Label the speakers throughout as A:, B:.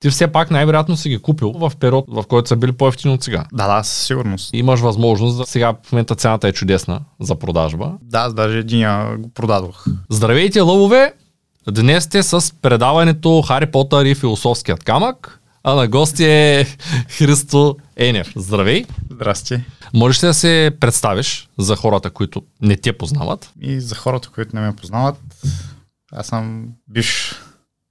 A: ти все пак най-вероятно си ги купил в период, в който са били по-ефтини от сега.
B: Да, да, със сигурност.
A: Имаш възможност, да сега в момента цената е чудесна за продажба.
B: Да, даже един го продадох.
A: Здравейте, лъвове! Днес сте с предаването Хари Потър и философският камък, а на гости е Христо Енев. Здравей!
B: Здрасти.
A: Можеш ли да се представиш за хората, които не те познават?
B: И за хората, които не ме познават, аз съм биш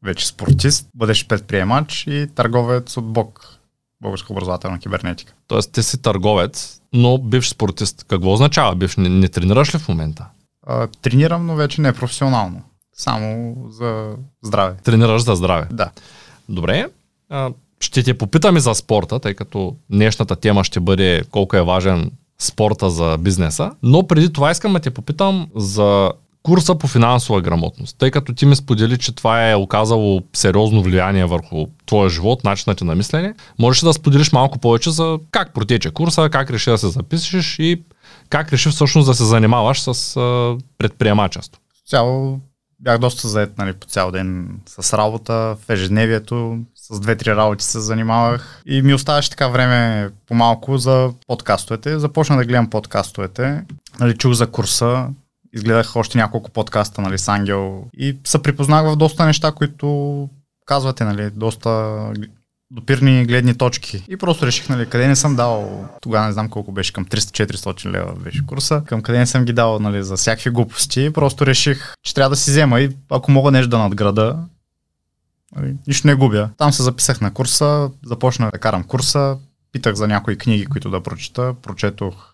B: вече спортист, бъдещ предприемач и търговец от БОК, Българска образователна кибернетика.
A: Тоест ти си търговец, но бивш спортист. Какво означава бивш? Не, не тренираш ли в момента?
B: А, тренирам, но вече не професионално. Само за здраве.
A: Тренираш за здраве?
B: Да.
A: Добре. А, ще те попитаме за спорта, тъй като днешната тема ще бъде колко е важен спорта за бизнеса. Но преди това искам да те попитам за курса по финансова грамотност, тъй като ти ми сподели, че това е оказало сериозно влияние върху твоя живот, начинът ти на мислене. Можеш да споделиш малко повече за как протече курса, как реши да се запишеш и как реши всъщност да се занимаваш с предприемачество.
B: Цяло бях доста заед нали, по цял ден с работа, в ежедневието, с две-три работи се занимавах и ми оставаше така време по-малко за подкастовете. Започна да гледам подкастовете, нали, чух за курса, изгледах още няколко подкаста нали, с Ангел и се припознах в доста неща, които казвате, нали, доста допирни гледни точки. И просто реших, нали, къде не съм дал, тогава не знам колко беше, към 300-400 лева беше курса, към къде не съм ги дал, нали, за всякакви глупости. Просто реших, че трябва да си взема и ако мога нещо да надграда, нали, нищо не губя. Там се записах на курса, започнах да карам курса, питах за някои книги, които да прочита, прочетох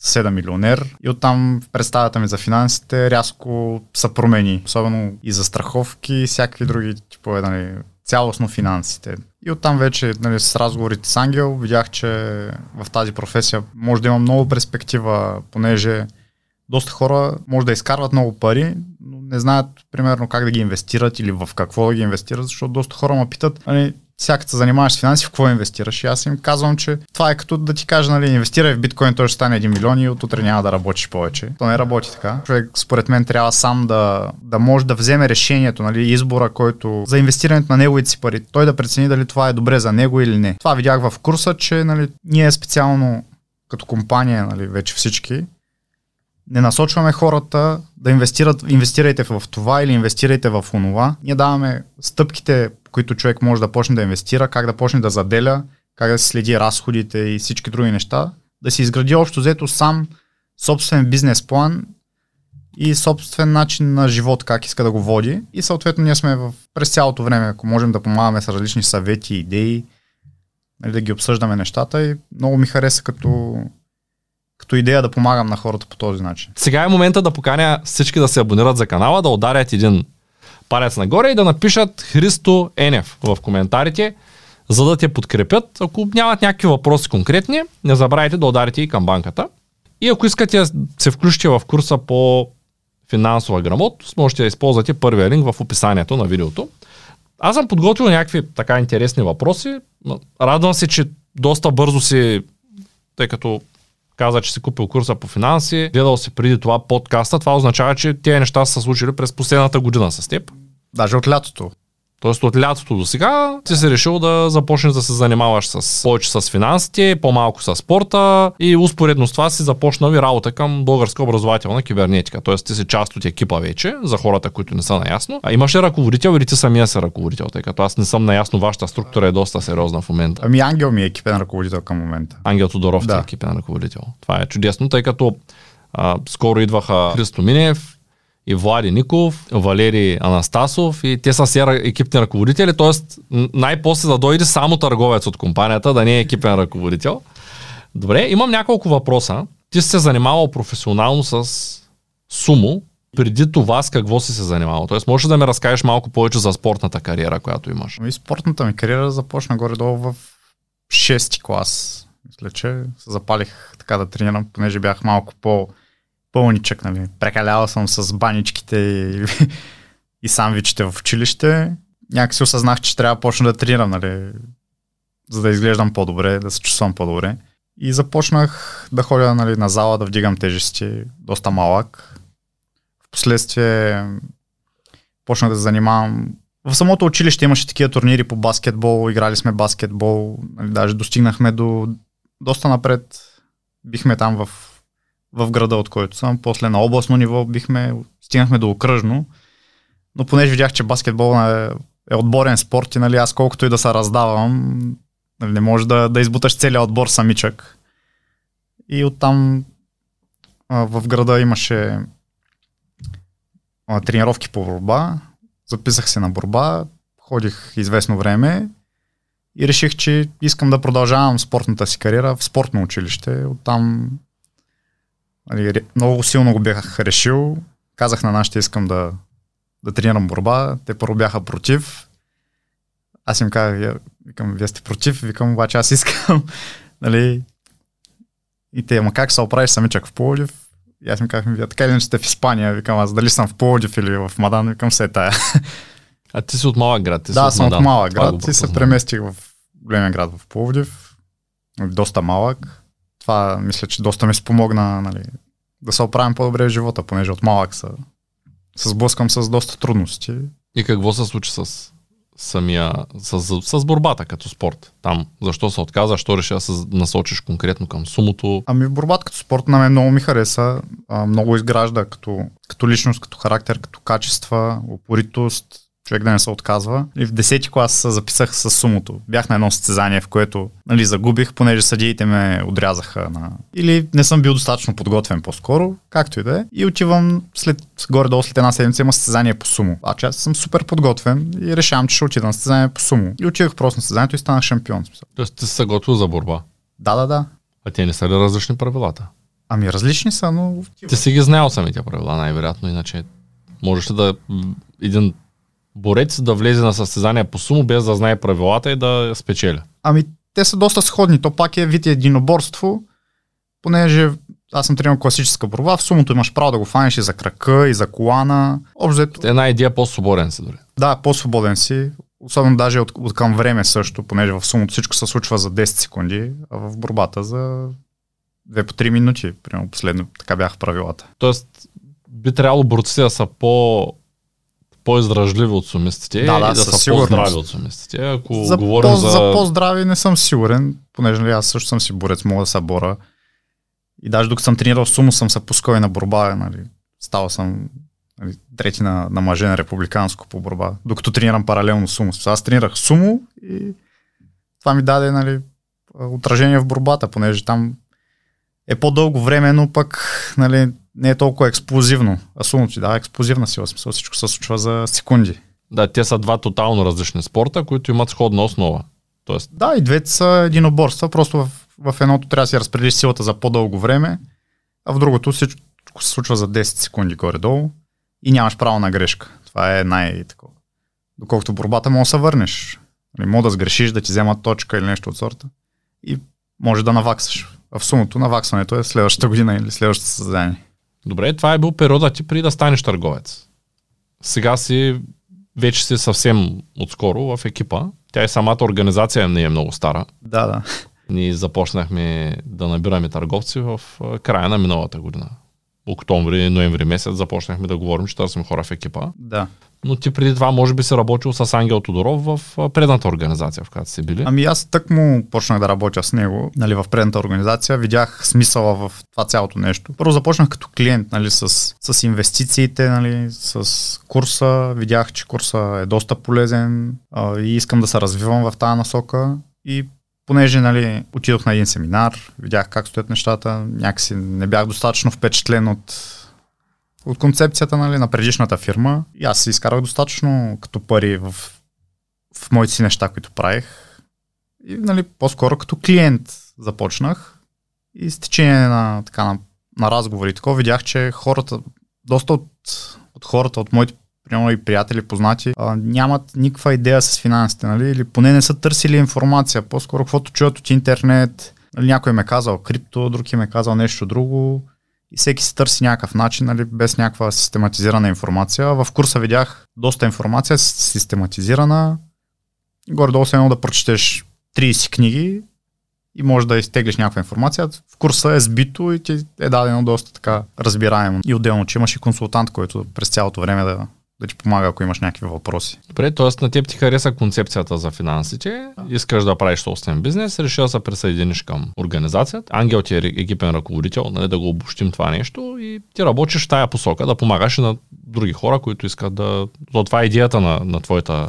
B: 7 милионер и оттам в представата ми за финансите рязко са промени, особено и за страховки и всякакви други типове, нали, цялостно финансите. И оттам вече нали, с разговорите с Ангел видях, че в тази професия може да има много перспектива, понеже доста хора може да изкарват много пари, но не знаят примерно как да ги инвестират или в какво да ги инвестират, защото доста хора ме питат, нали, като се занимаваш с финанси, в какво инвестираш? И аз им казвам, че това е като да ти кажа, нали, инвестирай в биткоин, той ще стане 1 милион и от утре няма да работиш повече. То не работи така. Човек, според мен, трябва сам да, да може да вземе решението, нали, избора, който за инвестирането на неговите си пари. Той да прецени дали това е добре за него или не. Това видях в курса, че нали, ние специално като компания, нали, вече всички, не насочваме хората да инвестират, инвестирайте в това или инвестирайте в онова. Ние даваме стъпките, които човек може да почне да инвестира, как да почне да заделя, как да се следи разходите и всички други неща, да си изгради общо взето сам собствен бизнес план и собствен начин на живот, как иска да го води. И съответно ние сме в, през цялото време, ако можем да помагаме с различни съвети, идеи, нали, да ги обсъждаме нещата и много ми хареса като, като идея да помагам на хората по този начин.
A: Сега е момента да поканя всички да се абонират за канала, да ударят един палец нагоре и да напишат Христо Енев в коментарите, за да те подкрепят. Ако нямат някакви въпроси конкретни, не забравяйте да ударите и към банката. И ако искате да се включите в курса по финансова грамотност, можете да използвате първия линк в описанието на видеото. Аз съм подготвил някакви така интересни въпроси. Радвам се, че доста бързо си, тъй като каза, че си купил курса по финанси, гледал си преди това подкаста, това означава, че тези неща са случили през последната година с теб.
B: Даже от лятото.
A: Тоест от лятото до сега ти си решил да започнеш да се занимаваш с повече с финансите, по-малко с спорта и успоредно с това си започнал и работа към българска образователна кибернетика. Тоест ти си част от екипа вече, за хората, които не са наясно. А имаш ли ръководител или ти самия си ръководител, тъй като аз не съм наясно, вашата структура е доста сериозна в момента.
B: Ами Ангел ми е екипен ръководител към момента.
A: Ангел Тодоров да. е екипен ръководител. Това е чудесно, тъй като а, скоро идваха Христо Минев, и Влади Ников, Валери Анастасов и те са си екипни ръководители, т.е. най-после да дойде само търговец от компанията, да не е екипен ръководител. Добре, имам няколко въпроса. Ти си се занимавал професионално с сумо, преди това с какво си се занимавал? Тоест, можеш да ми разкажеш малко повече за спортната кариера, която имаш?
B: И ами, спортната ми кариера започна горе-долу в 6 клас. Мисля, че се запалих така да тренирам, понеже бях малко по пълничък, нали. Прекалявал съм с баничките и, и самвичите в училище. Някакси осъзнах, че трябва да почна да тренирам, нали, за да изглеждам по-добре, да се чувствам по-добре. И започнах да ходя нали, на зала, да вдигам тежести, доста малък. Впоследствие почнах да занимавам в самото училище имаше такива турнири по баскетбол, играли сме баскетбол, нали, даже достигнахме до доста напред. Бихме там в, в града, от който съм. После на областно ниво бихме, стигнахме до окръжно. Но понеже видях, че баскетбол е, е отборен спорт и нали, аз колкото и да се раздавам, нали, не може да, да избуташ целият отбор самичък. И оттам а, в града имаше а, тренировки по борба. Записах се на борба, ходих известно време и реших, че искам да продължавам спортната си кариера в спортно училище. Оттам много силно го бях решил. Казах на нашите, искам да, да тренирам борба. Те първо бяха против. Аз им казах, викам, вие сте против, викам, обаче аз искам. нали, и те, ма как се оправиш самичък в Пловдив? И аз им казах, вие така или сте в Испания, викам аз дали съм в Пловдив или в Мадан, викам се тая.
A: А ти си от малък град? Ти
B: да,
A: от
B: съм
A: Мадан.
B: от малък град и се преместих в големия град в Пловдив. Доста малък. Това мисля, че доста ми спомогна нали, да се оправим по-добре в живота, понеже от малък се, се сблъскам с доста трудности.
A: И какво се случи с самия, с, с борбата като спорт? Там, защо се отказа, защо реши да се насочиш конкретно към сумото?
B: Ами борбата като спорт на мен много ми хареса. А, много изгражда като, като личност, като характер, като качества, упоритост, човек да не се отказва. И в 10-ти клас се записах с сумото. Бях на едно състезание, в което нали, загубих, понеже съдиите ме отрязаха. На... Или не съм бил достатъчно подготвен по-скоро, както и да е. И отивам след, горе-долу след една седмица има състезание по сумо. А че аз съм супер подготвен и решавам, че ще отида на състезание по сумо. И отидах просто на състезанието и станах шампион.
A: Тоест ти се готвил за борба.
B: Да, да, да.
A: А те не са ли различни правилата?
B: Ами различни са, но
A: Ти си ги знаел самите правила, най-вероятно, иначе можеш да един борец да влезе на състезание по сумо без да знае правилата и да спечеля.
B: Ами, те са доста сходни. То пак е вид единоборство, понеже аз съм тренирал класическа борба. В сумото имаш право да го фанеш и за крака, и за колана. Общо,
A: Една идея по-свободен си дори.
B: да, по-свободен си. Особено даже от, от към време също, понеже в сумото всичко се случва за 10 секунди, а в борбата за 2 по 3 минути. Примерно последно така бяха правилата.
A: Тоест, би трябвало борците да са по по-издръжливи от сумистите
B: Да, да,
A: и да са
B: сигурност.
A: по-здрави от сумистите. Ако
B: За,
A: говорим
B: по,
A: за...
B: за по-здрави не съм сигурен, понеже нали, аз също съм си борец, мога да се боря. И даже докато съм тренирал сумо, съм се пускал и на борба. Нали. Става съм нали, трети на, на мъже на републиканско по борба, докато тренирам паралелно сумо. Аз тренирах сумо и това ми даде нали, отражение в борбата, понеже там е по-дълго време, но пък нали, не е толкова експлозивно. А сумото ти дава експлозивна сила, смисъл всичко се случва за секунди.
A: Да, те са два тотално различни спорта, които имат сходна основа. Тоест,
B: Да, и двете са единоборства, просто в, в едното трябва да си разпределиш силата за по-дълго време, а в другото всичко се случва за 10 секунди горе-долу и нямаш право на грешка. Това е най-такова. Доколкото борбата може да се върнеш. Нали, Може да сгрешиш, да ти вземат точка или нещо от сорта и може да наваксаш. В сумото наваксването е следващата година или следващото създание.
A: добре, това е бил периода ти преди да станеш търговец. Сега си вече си съвсем отскоро в екипа. Тя и самата организация не е много стара.
B: Да, да.
A: Ние започнахме да набираме търговци в края на миналата година. Октомври, ноември месец започнахме да говорим, че търсим хора в екипа.
B: Да.
A: Но ти преди това може би си работил с Ангел Тодоров в предната организация, в която си били.
B: Ами аз тък му почнах да работя с него, нали, в предната организация, видях смисъла в това цялото нещо. Първо започнах като клиент, нали, с, с инвестициите, нали, с курса, видях, че курса е доста полезен а, и искам да се развивам в тази насока и понеже нали, отидох на един семинар, видях как стоят нещата, някакси не бях достатъчно впечатлен от от концепцията нали, на предишната фирма и аз си изкарах достатъчно като пари в, в моите си неща, които правих. И нали, по-скоро като клиент започнах и с течение на, така, на, на разговори такова видях, че хората, доста от, от хората, от моите примерно и приятели, познати, а, нямат никаква идея с финансите, нали? или поне не са търсили информация. По-скоро каквото чуят от интернет, нали, някой ме казал крипто, друг им е казал нещо друго и всеки си търси някакъв начин, нали, без някаква систематизирана информация. В курса видях доста информация, систематизирана. Горе-долу се едно да прочетеш 30 книги и може да изтеглиш някаква информация. В курса е сбито и ти е дадено доста така разбираемо. И отделно, че имаш и консултант, който през цялото време да, да ти помага, ако имаш някакви въпроси.
A: Добре, т.е. на теб ти хареса концепцията за финансите, искаш да правиш собствен бизнес, решил да се присъединиш към организацията. Ангел ти е екипен ръководител, нали, да го обобщим това нещо и ти работиш в тая посока, да помагаш на други хора, които искат да... То това е идеята на, на твоята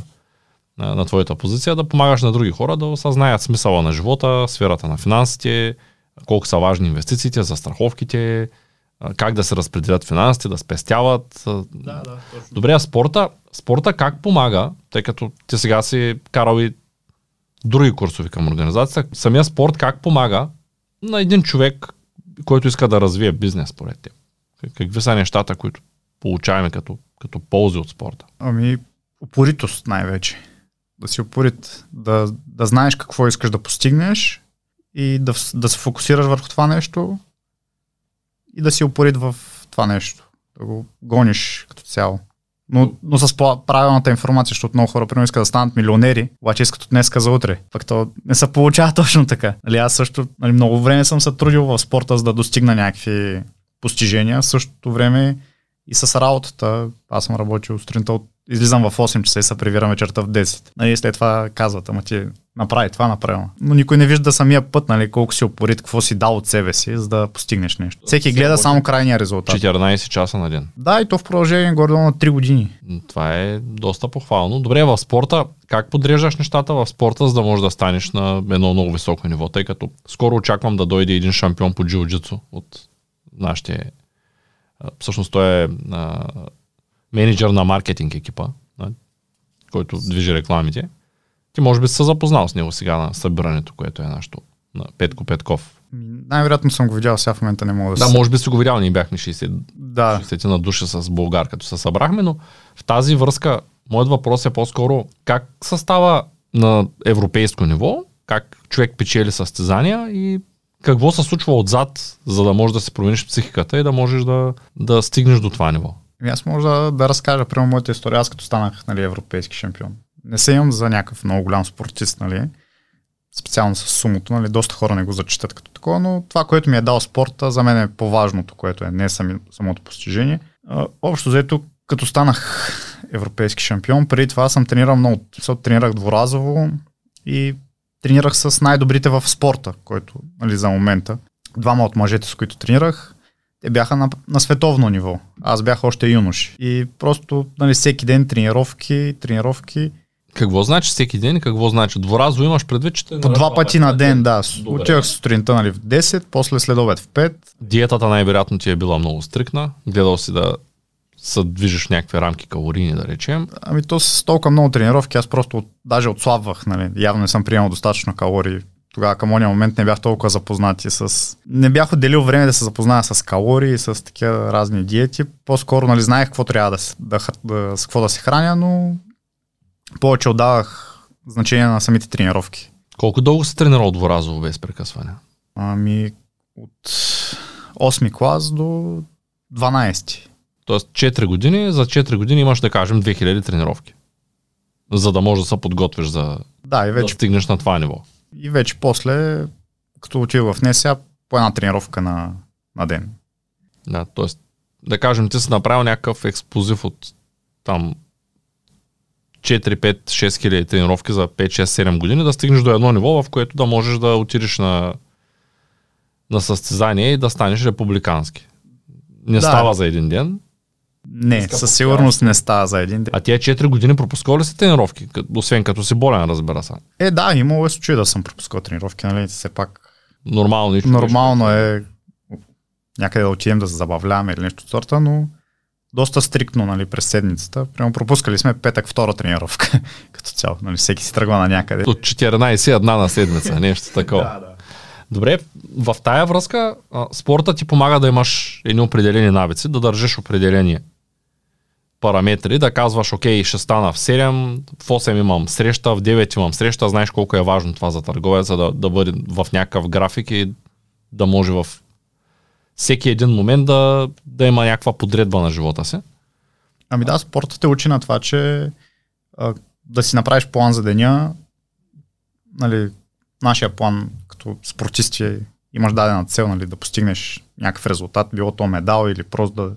A: на, на твоята позиция, да помагаш на други хора да осъзнаят смисъла на живота, сферата на финансите, колко са важни инвестициите, застраховките, как да се разпределят финансите, да спестяват.
B: Да, да, точно.
A: Добре, а спорта, спорта как помага, тъй като ти сега си карал и други курсови към организацията, самия спорт как помага на един човек, който иска да развие бизнес, според теб? Какви са нещата, които получаваме като, като ползи от спорта?
B: Ами, упоритост най-вече. Да си упорит, да, да знаеш какво искаш да постигнеш и да, да се фокусираш върху това нещо и да си упорит в това нещо. Да го гониш като цяло. Но, но с правилната информация, защото много хора примерно искат да станат милионери, обаче искат от днеска за утре. Пък то не се получава точно така. Нали, аз също нали, много време съм се трудил в спорта, за да достигна някакви постижения. В същото време и с работата. Аз съм работил сутринта от излизам в 8 часа и се превирам вечерта в 10. Нали, след това казват, ама ти направи това, направо. Но никой не вижда самия път, нали, колко си опорит, какво си дал от себе си, за да постигнеш нещо. Всеки гледа само крайния резултат.
A: 14 часа на ден.
B: Да, и то в продължение горе на 3 години.
A: Това е доста похвално. Добре, в спорта, как подреждаш нещата в спорта, за да можеш да станеш на едно много високо ниво? Тъй като скоро очаквам да дойде един шампион по джиу-джитсу от нашите всъщност той е а, менеджер на маркетинг екипа, който движи рекламите. Ти може би се запознал с него сега на събирането, което е нашето на Петко Петков.
B: Най-вероятно съм го видял, сега в момента не мога
A: да
B: Да,
A: може би си го видял, ние бяхме 60,
B: да.
A: 60 на душа с Българ, като се събрахме, но в тази връзка моят въпрос е по-скоро как състава на европейско ниво, как човек печели състезания и какво се случва отзад, за да можеш да се промениш психиката и да можеш да, да стигнеш до това ниво?
B: Ами аз може да, да разкажа, прямо моята история, аз като станах нали, европейски шампион. Не се имам за някакъв много голям спортист, нали, специално с сумото, нали, доста хора не го зачитат като такова, но това, което ми е дал спорта, за мен е по-важното, което е не сами, самото постижение. А, общо взето, като станах европейски шампион, преди това съм тренирал много, тренирах дворазово и тренирах с най-добрите в спорта, който нали, за момента. Двама от мъжете, с които тренирах, те бяха на, на световно ниво. Аз бях още юнош. И просто нали, всеки ден тренировки, тренировки.
A: Какво значи всеки ден и какво значи? Дворазово имаш предвид, че...
B: По два пъти на ден, да. Отивах сутринта нали, в 10, после след обед в 5.
A: Диетата най-вероятно ти е била много стрикна. Гледал си да се движиш в някакви рамки калорийни, да речем.
B: Ами то с толкова много тренировки, аз просто даже отслабвах. Нали. Явно не съм приемал достатъчно калории. Тогава към ония момент не бях толкова запознати с... Не бях отделил време да се запозная с калории, с такива разни диети. По-скоро нали, знаех какво трябва да, да, да, с какво да се храня, но повече отдавах значение на самите тренировки.
A: Колко дълго се тренирал дворазово без прекъсване?
B: Ами от 8 клас до 12.
A: Тоест 4 години, за 4 години имаш да кажем 2000 тренировки. За да можеш да се подготвиш за
B: да, и вече, да
A: стигнеш на това ниво.
B: И вече после, като отива в НСА, по една тренировка на, на ден.
A: Да, т.е. да кажем, ти си направил някакъв експлозив от там 4, 5, 6 хиляди тренировки за 5, 6, 7 години, да стигнеш до едно ниво, в което да можеш да отидеш на, на състезание и да станеш републикански. Не да. става за един ден,
B: не, със сигурност не става за един ден.
A: А тия 4 години пропускал ли си тренировки? Освен като си болен, разбира се.
B: Е, да, имало е случай да съм пропускал тренировки, нали? Все пак.
A: Нормално, нищо,
B: Нормално е някъде да отидем да се забавляваме или нещо от сорта, но доста стриктно нали, през седмицата. Прямо пропускали сме петък втора тренировка като цяло. Нали, всеки си тръгва на някъде.
A: От 14 една на седмица, нещо такова.
B: да, да.
A: Добре, в тая връзка спорта ти помага да имаш едни определени навици, да държиш определени параметри, да казваш, окей, ще стана в 7, в 8 имам среща, в 9 имам среща, знаеш колко е важно това за търговеца да, да бъде в някакъв график и да може в всеки един момент да, да има някаква подредба на живота си.
B: Ами да, спортът те учи на това, че а, да си направиш план за деня, нали, нашия план като спортисти имаш дадена цел нали, да постигнеш някакъв резултат, било то медал или просто да,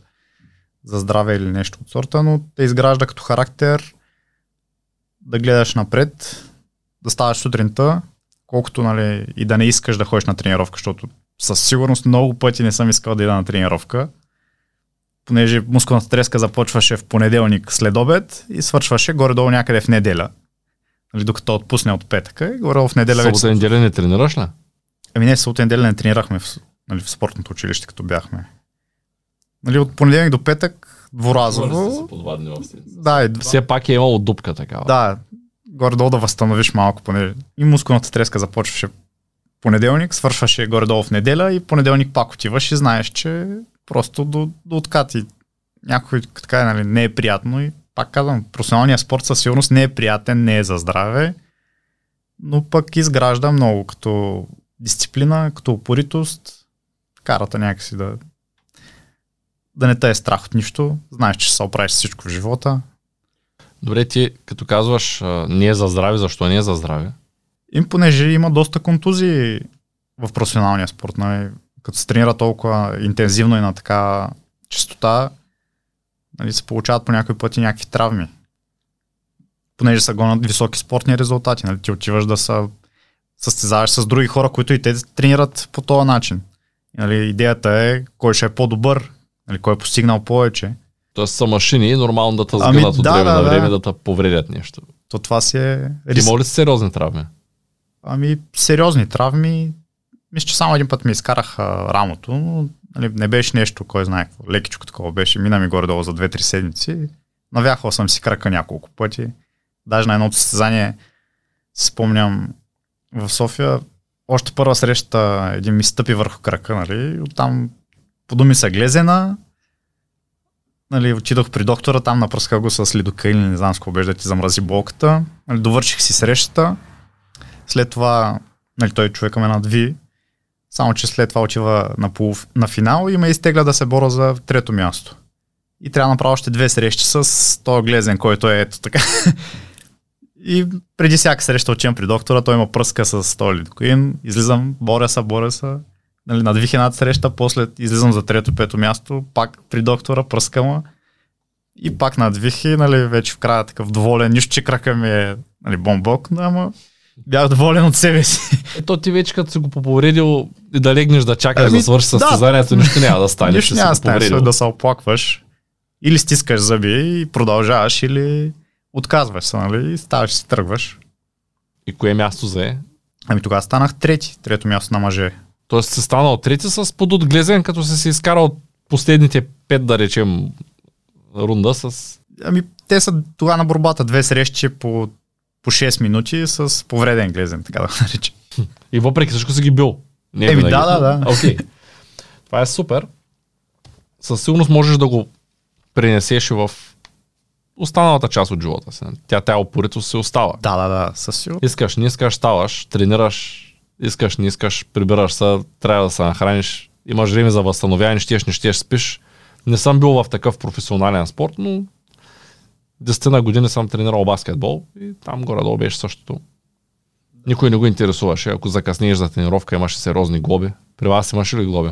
B: за здраве или нещо от сорта, но те изгражда като характер да гледаш напред, да ставаш сутринта, колкото нали, и да не искаш да ходиш на тренировка, защото със сигурност много пъти не съм искал да ида на тренировка, понеже мускулната треска започваше в понеделник след обед и свършваше горе-долу някъде в неделя. Нали, докато отпусне от петъка и горе в неделя
A: Събота
B: вече.
A: неделя не тренираш ли?
B: Ами не, събота неделя не тренирахме в, нали, в спортното училище, като бяхме. Нали, от понеделник до петък, дворазово. Да, и,
A: Все пак е имало дупка такава.
B: да, горе-долу да възстановиш малко, понеже и мускулната треска започваше понеделник, свършваше горе-долу в неделя и понеделник пак отиваш и знаеш, че просто до, до откати. Някой така нали, не е приятно и пак казвам, професионалният спорт със сигурност не е приятен, не е за здраве, но пък изгражда много като дисциплина, като упоритост, карата някакси да да не те е страх от нищо, знаеш, че се оправиш всичко в живота,
A: Добре, ти като казваш не е за здраве, защо не е за здраве?
B: Им понеже има доста контузии в професионалния спорт. Нали? Като се тренира толкова интензивно и на така частота, нали, се получават по някои пъти някакви травми. Понеже са гонят високи спортни резултати. Нали? Ти отиваш да се състезаваш с други хора, които и те тренират по този начин. Нали, идеята е кой ще е по-добър, нали, кой е постигнал повече.
A: Тоест са машини и нормално да те
B: Ами,
A: сгънат от
B: да,
A: време
B: да,
A: на
B: да.
A: време да те повредят нещо.
B: То това си е риск.
A: Има ли сериозни травми?
B: Ами, сериозни травми. Мисля, че само един път ми изкарах а, рамото, но нали, не беше нещо, кой знае. Лекичко такова беше. Мина ми горе-долу за 2-3 седмици. Навяхал съм си крака няколко пъти. Даже на едното състезание си спомням в София, още първа среща един ми стъпи върху крака, нали, оттам подуми се глезена, нали, отидох при доктора, там напръсках го с лидокаин, не знам с какво беше да ти замрази болката. Нали, довърших си срещата. След това, нали, той човека ме надви, само че след това отива на, полуф... на финал и ме изтегля да се боря за трето място. И трябва да направя още две срещи с този глезен, който е ето така. И преди всяка среща отивам при доктора, той има пръска с този лидокаин, излизам, боря се, боря се, нали, надвих едната среща, после излизам за трето, пето място, пак при доктора, пръска му и пак надвих и нали, вече в края такъв доволен, нищо, че крака ми е нали, бомбок, но ама бях доволен от себе си.
A: Ето ти вече като си го повредил и да легнеш да чакаш
B: Ами,
A: да свърши
B: да.
A: състезанието, нищо няма да стане.
B: Нищо няма да стане, да се оплакваш. Или стискаш зъби и продължаваш, или отказваш се, нали, и ставаш си тръгваш.
A: И кое място зае?
B: Ами тогава станах трети, трето място на мъже.
A: Тоест си станал трети с подут глезен, като си се изкарал последните пет, да речем, рунда с...
B: Ами те са тогава на борбата две срещи по, по 6 минути с повреден глезен, така да го нарича.
A: И въпреки всичко си ги бил. Не
B: Еми,
A: винаги.
B: да, да, да.
A: Окей. Това е супер. Със сигурност можеш да го пренесеш в останалата част от живота си. Тя, тя опорито се остава.
B: Да, да, да, със сигурност.
A: Искаш, не искаш, ставаш, тренираш, искаш, не искаш, прибираш се, трябва да се нахраниш, имаш време за възстановяване, щеш, не щеш, спиш. Не съм бил в такъв професионален спорт, но 10 на години съм тренирал баскетбол и там горе-долу беше същото. Никой не го интересуваше. Ако закъснееш за тренировка, имаше сериозни глоби. При вас имаше ли глоби?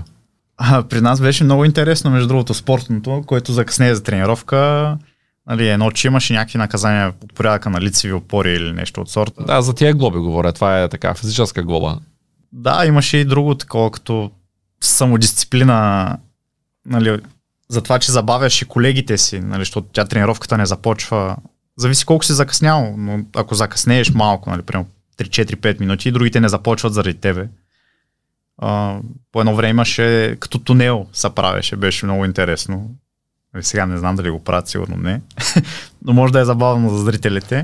B: А, при нас беше много интересно, между другото, спортното, което закъсне за тренировка. Нали, едно, че имаше някакви наказания от порядъка на лицеви опори или нещо от сорта.
A: Да, за тия глоби говоря. Това е така физическа глоба.
B: Да, имаше и друго такова, като самодисциплина, нали, за това, че забавяш и колегите си, нали, защото тя тренировката не започва. Зависи колко си закъснял, но ако закъснееш малко, нали, примерно 3-4-5 минути и другите не започват заради тебе. А, по едно време имаше като тунел се правеше, беше много интересно. Нали, Сега не знам дали го правят, сигурно не. Но може да е забавно за зрителите.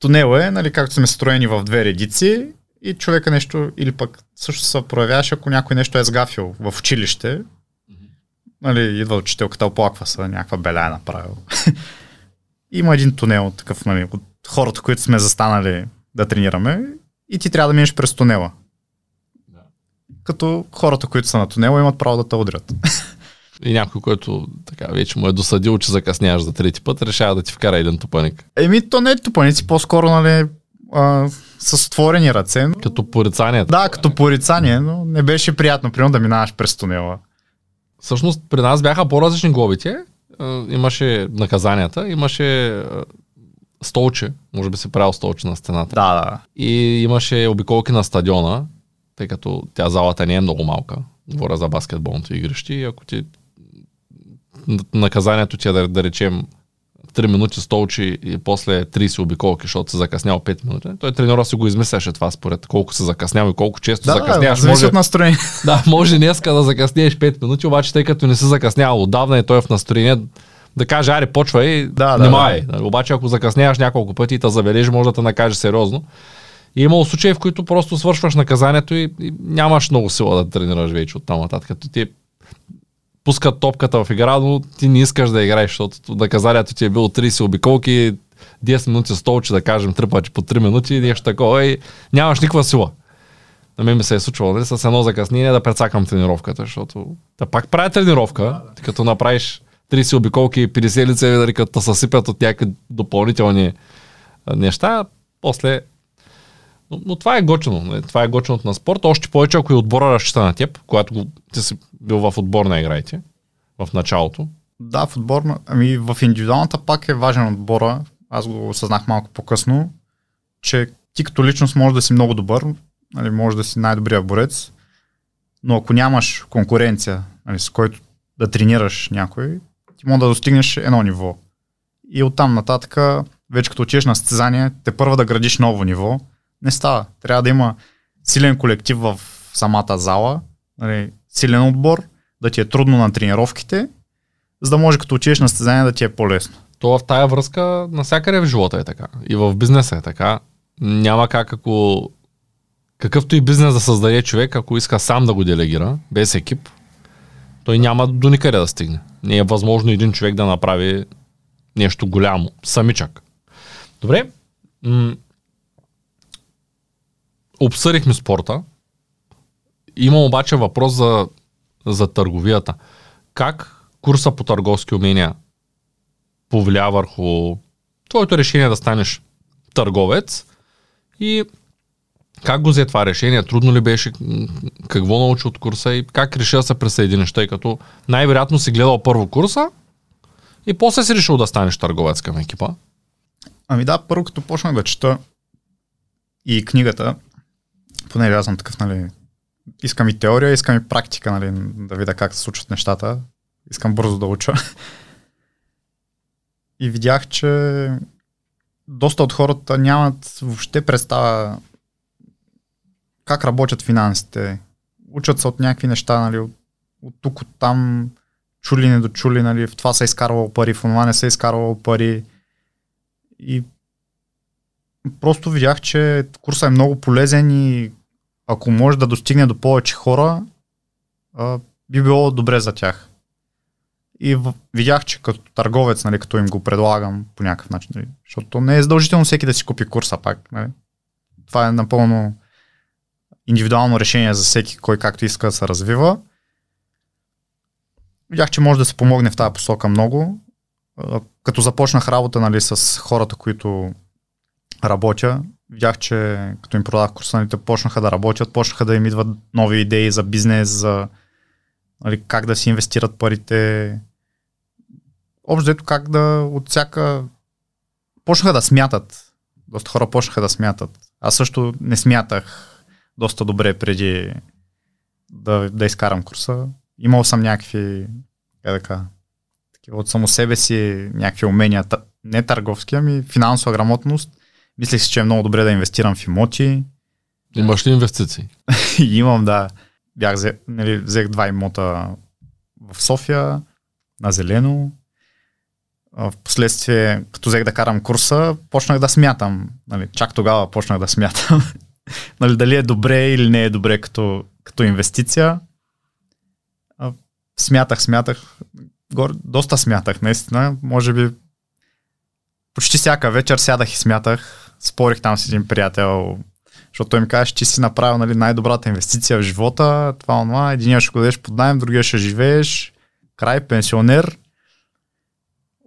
B: Тунел е, нали, както сме строени в две редици и човека нещо, или пък също се проявяваш, ако някой нещо е сгафил в училище, нали, идва учителката, оплаква се, някаква беля е направил. Има един тунел, такъв, нали, от хората, които сме застанали да тренираме и ти трябва да минеш през тунела.
A: Да.
B: Като хората, които са на тунела, имат право да те удрят.
A: И някой, който така вече му е досадил, че закъсняваш за трети път, решава да ти вкара един тупаник.
B: Еми, то не е тупаници, по-скоро, нали, а, с отворени ръце. Но...
A: Като порицание.
B: Да, като порицание, но не беше приятно, примерно, да минаваш през тунела.
A: Всъщност при нас бяха по-различни глобите. имаше наказанията, имаше столче, може би се правил столче на стената.
B: Да, да.
A: И имаше обиколки на стадиона, тъй като тя залата не е много малка. Говоря за баскетболното игрище и ако ти наказанието ти е да, да речем 3 минути столчи и после 30 обиколки, защото се закъснял 5 минути. Той треньора си го измисляше това според колко се закъснява и колко често
B: Да, да,
A: закъсняваш.
B: зависи
A: може,
B: от настроение.
A: да, може днеска да закъснееш 5 минути, обаче тъй като не си закъснял отдавна и той е в настроение да каже, аре, почва и
B: Да, да,
A: внимавай. Обаче ако закъсняваш няколко пъти и те забележи, може да те накаже сериозно. И е имало случаи, в които просто свършваш наказанието и, и нямаш много сила да тренираш вече от там нататък. Ти пускат топката в игра, но ти не искаш да играеш, защото наказанието ти е било 30 обиколки, 10 минути столче, да кажем, три пъти по 3 минути и нещо такова и нямаш никаква сила. На мен ми се е случвало нали, с едно закъснение да прецакам тренировката, защото да пак правя тренировка, да, да. като направиш 30 обиколки и 50 лицеви, дали като се съсипят от някакви допълнителни неща, после но, но това е гочено. нали, Това е гоченото на спорта. Още повече, ако и отбора разчита на теб, когато ти си бил в отбор на играйте, в началото.
B: Да, в отборна. Ами в индивидуалната пак е важен отбора. Аз го осъзнах малко по-късно, че ти като личност може да си много добър, нали, може да си най-добрият борец, но ако нямаш конкуренция, нали, с който да тренираш някой, ти може да достигнеш едно ниво. И оттам нататък, вече като отидеш на състезание, те първа да градиш ново ниво, не става. Трябва да има силен колектив в самата зала, нали, силен отбор, да ти е трудно на тренировките, за да може като отидеш на състезание да ти е по-лесно.
A: То в тая връзка навсякъде в живота е така. И в бизнеса е така. Няма как ако какъвто и бизнес да създаде човек, ако иска сам да го делегира, без екип, той няма до никъде да стигне. Не е възможно един човек да направи нещо голямо, самичък. Добре, обсъдихме спорта. Имам обаче въпрос за, за търговията. Как курса по търговски умения повлия върху твоето решение да станеш търговец и как го взе това решение? Трудно ли беше? Какво научи от курса и как реши да се присъединиш? Тъй като най-вероятно си гледал първо курса и после си решил да станеш търговец към екипа.
B: Ами да, първо като почнах да чета и книгата, понеже аз съм такъв, нали, искам и теория, искам и практика, нали, да видя как се случват нещата. Искам бързо да уча. И видях, че доста от хората нямат въобще представа как работят финансите. Учат се от някакви неща, нали, от, от тук, от там, чули, недочули, нали, в това се изкарвало пари, в това не се изкарвало пари. И просто видях, че курсът е много полезен и ако може да достигне до повече хора, а, би било добре за тях. И в, видях, че като търговец, нали, като им го предлагам по някакъв начин, нали, защото не е задължително всеки да си купи курса пак. Нали. Това е напълно индивидуално решение за всеки, кой както иска да се развива. Видях, че може да се помогне в тази посока много. Като започнах работа нали, с хората, които работя, видях, че като им продах курса, нали, те почнаха да работят, почнаха да им идват нови идеи за бизнес, за нали, как да си инвестират парите. Общо как да от всяка... Почнаха да смятат. Доста хора почнаха да смятат. Аз също не смятах доста добре преди да, да изкарам курса. Имал съм някакви, как да кажа, от само себе си някакви умения, не търговски, ами финансова грамотност. Мислех си, че е много добре да инвестирам в имоти.
A: Имаш ли инвестиции?
B: Имам, да. Бях, взе, нали, взех два имота в София, на зелено. А, В последствие, като взех да карам курса, почнах да смятам. Нали, чак тогава почнах да смятам. нали, дали е добре или не е добре като, като инвестиция. Смятах, смятах. Гор, доста смятах, наистина. Може би почти всяка вечер сядах и смятах. Спорих там с един приятел, защото той ми каже, че си направил нали, най-добрата инвестиция в живота, това, онова, единия ще го дадеш под найем, другия ще живееш, край, пенсионер.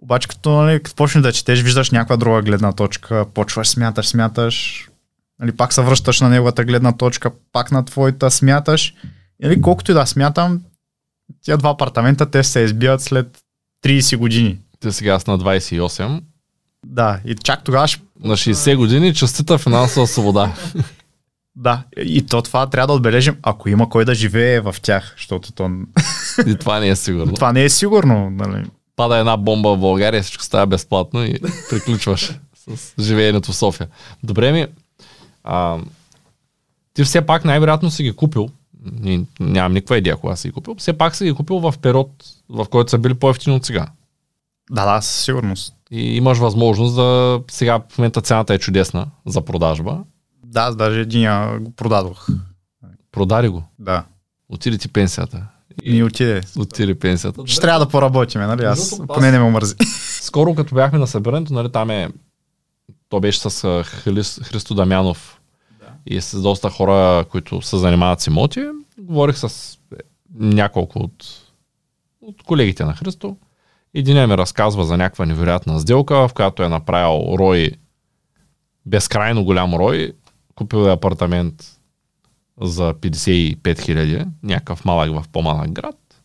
B: Обаче като, нали, като почнеш да четеш, виждаш някаква друга гледна точка, почваш, смяташ, смяташ, нали, пак се връщаш на неговата гледна точка, пак на твоята смяташ. Нали, колкото и да смятам, тия два апартамента, те се избиват след 30 години.
A: Ти сега си на 28.
B: Да, и чак тогава ще...
A: На 60 години честита финансова свобода.
B: Да, и то това трябва да отбележим, ако има кой да живее в тях, защото то...
A: И това не е сигурно.
B: това не е сигурно, нали?
A: Пада една бомба в България, всичко става безплатно и приключваш с живеенето в София. Добре ми, а, ти все пак най-вероятно си ги купил, нямам никаква идея кога си ги купил, все пак си ги купил в период, в който са били по-ефтини от сега.
B: Да, да, със сигурност.
A: И имаш възможност да... Сега в момента цената е чудесна за продажба.
B: Да, аз даже един го продадох.
A: Продари го.
B: Да.
A: Отиде ти пенсията.
B: И отиде.
A: Отиде пенсията.
B: Ще трябва да поработим, нали? Аз поне не ме омързи.
A: Скоро като бяхме на събирането, нали, там е... То беше с а, Хрис, Христо Дамянов и с доста хора, които се занимават с имоти. Говорих с е, няколко от, от колегите на Христо. Един ми разказва за някаква невероятна сделка, в която е направил рой, безкрайно голям рой. Купил е апартамент за 55 хиляди, някакъв малък в по-малък град.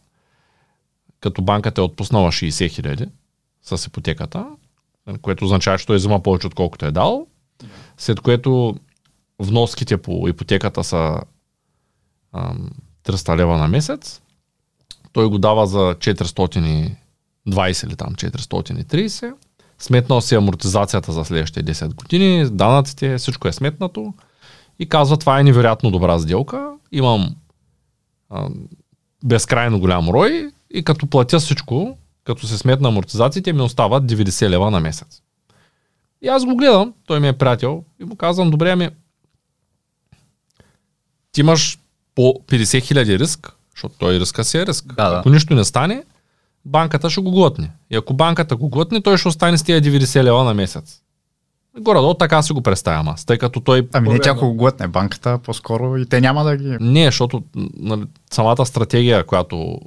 A: Като банката е отпуснала 60 хиляди с ипотеката, което означава, че той взима повече отколкото е дал, след което вноските по ипотеката са ам, 300 лева на месец, той го дава за 420 или там 430, сметнал си амортизацията за следващите 10 години, данъците, всичко е сметнато и казва, това е невероятно добра сделка, имам ам, безкрайно голям рой и като платя всичко, като се сметна амортизациите, ми остават 90 лева на месец. И аз го гледам, той ми е приятел и му казвам, добре, ами ти имаш по 50 хиляди риск, защото той риска си е риск.
B: Да, да.
A: Ако нищо не стане, банката ще го глътне. И ако банката го глътне, той ще остане с тия 90 лева на месец. Горе-долу така си го представям аз, тъй като той...
B: Ами не тя ако го глътне банката, по-скоро и те няма да ги...
A: не, защото нали, самата стратегия, която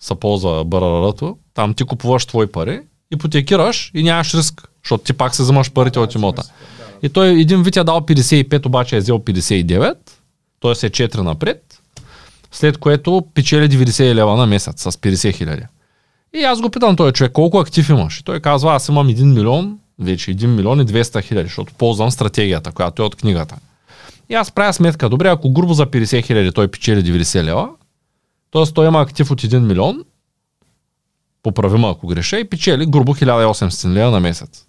A: се ползва БРР-то, там ти купуваш твои пари, ипотекираш и нямаш риск, защото ти пак се вземаш парите от имота. И той един вид е дал 55, обаче е взел 59, т.е. е 4 напред, след което печели 90 лева на месец с 50 хиляди. И аз го питам този човек, колко актив имаш? И той казва, аз имам 1 милион, вече 1 милион и 200 хиляди, защото ползвам стратегията, която е от книгата. И аз правя сметка, добре, ако грубо за 50 хиляди той печели 90 лева, т.е. той има актив от 1 милион, поправима ако греша, и печели грубо 1800 лева на месец.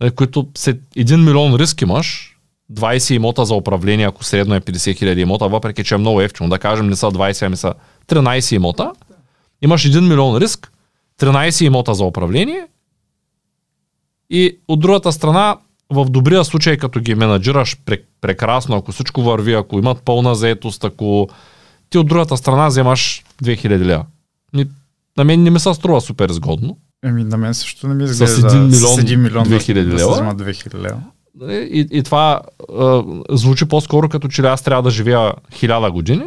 A: Нали, Които след 1 милион риск имаш, 20 имота за управление, ако средно е 50 хиляди имота, въпреки че е много ефтино, да кажем не са 20, ами са 13 имота, имаш 1 милион риск, 13 имота за управление и от другата страна, в добрия случай, като ги менаджираш пре- прекрасно, ако всичко върви, ако имат пълна заетост, ако ти от другата страна вземаш 2000 лева. На мен не ми се струва супер изгодно.
B: Еми, на мен също не ми
A: С
B: изглежда.
A: един милион,
B: с 1 милион
A: 2000
B: да, да се
A: лева?
B: вземат 2000 лева.
A: Нали? И, и това а, звучи по-скоро като че аз трябва да живея хиляда години,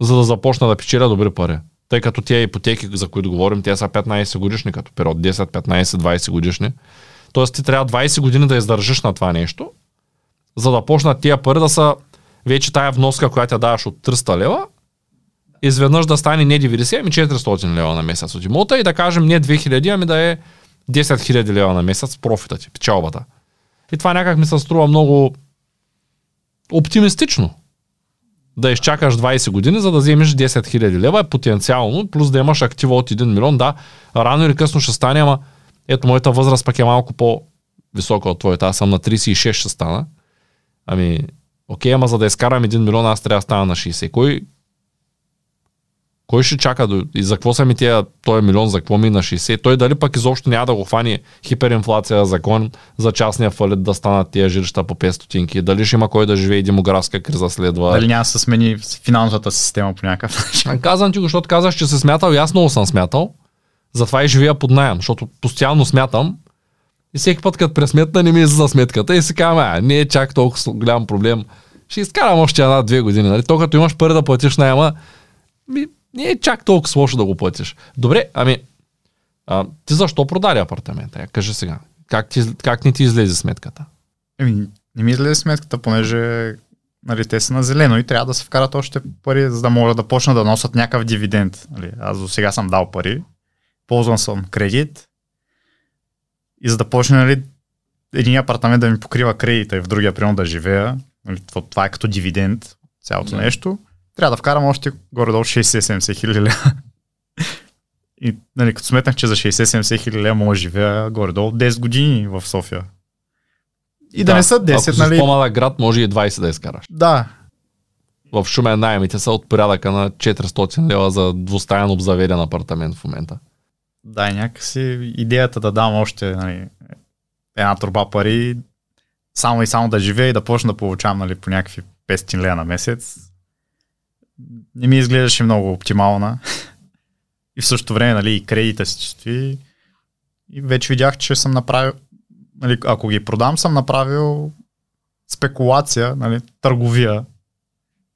A: за да започна да печеля добри пари. Тъй като тези ипотеки, за които говорим, те са 15 годишни, като период 10, 15, 20 годишни. Тоест ти трябва 20 години да издържиш на това нещо, за да почнат тия пари да са вече тая вноска, която я даваш от 300 лева, изведнъж да стане не 90, ами 400 лева на месец от имота и да кажем не 2000, ами да е 10 000 лева на месец профита ти, печалбата. И това някак ми се струва много оптимистично. Да изчакаш 20 години, за да вземеш 10 000 лева е потенциално, плюс да имаш актива от 1 милион. Да, рано или късно ще стане, ама ето моята възраст пък е малко по-висока от твоята. Аз съм на 36 ще стана. Ами, окей, ама за да изкарам 1 милион, аз трябва да стана на 60. Кой, кой ще чака до... и за какво са ми тия, този милион, за какво ми на 60? Той дали пък изобщо няма да го хвани хиперинфлация, закон за частния фалит да станат тия жилища по 5 стотинки? Дали ще има кой да живее и демографска криза следва?
B: Дали няма да се смени финансовата система по някакъв начин?
A: Казвам ти го, защото казах, че се смятал и аз много съм смятал. Затова и живея под найем, защото постоянно смятам и всеки път, като пресметна, не ми излиза сметката и си казвам, не е чак толкова голям проблем. Ще изкарам още една-две години. Нали? То като имаш пари да платиш найема, ми, не е чак толкова лошо да го платиш. Добре, ами, а, ти защо продаде апартамента? Я, кажи сега. Как, ти, как не ти излезе сметката?
B: Еми, не ми излезе сметката, понеже нали, те са на зелено и трябва да се вкарат още пари, за да могат да почнат да носят някакъв дивиденд. Нали. Аз до сега съм дал пари. ползвам съм кредит и за да почне нали, един апартамент да ми покрива кредита и в другия примерно да живея, нали, това, това е като дивиденд, цялото
A: да.
B: нещо, трябва да вкарам още горе-долу 60-70 хиляди лева. И нали, като сметнах, че за 60-70 хиляди лева мога да живея горе-долу 10 години в София. И да, не са 10,
A: Ако
B: нали?
A: в по-малък град, може и 20 да изкараш.
B: Да,
A: В Шумен найемите са от порядъка на 400 лева за двустаен обзаведен апартамент в момента.
B: Да, и някакси идеята да дам още нали, една турба пари, само и само да живея и да почна да получавам нали, по някакви 500 лея на месец, не ми изглеждаше много оптимална. И в същото време нали, и кредита си стои. И вече видях, че съм направил, нали, ако ги продам, съм направил спекулация, нали, търговия.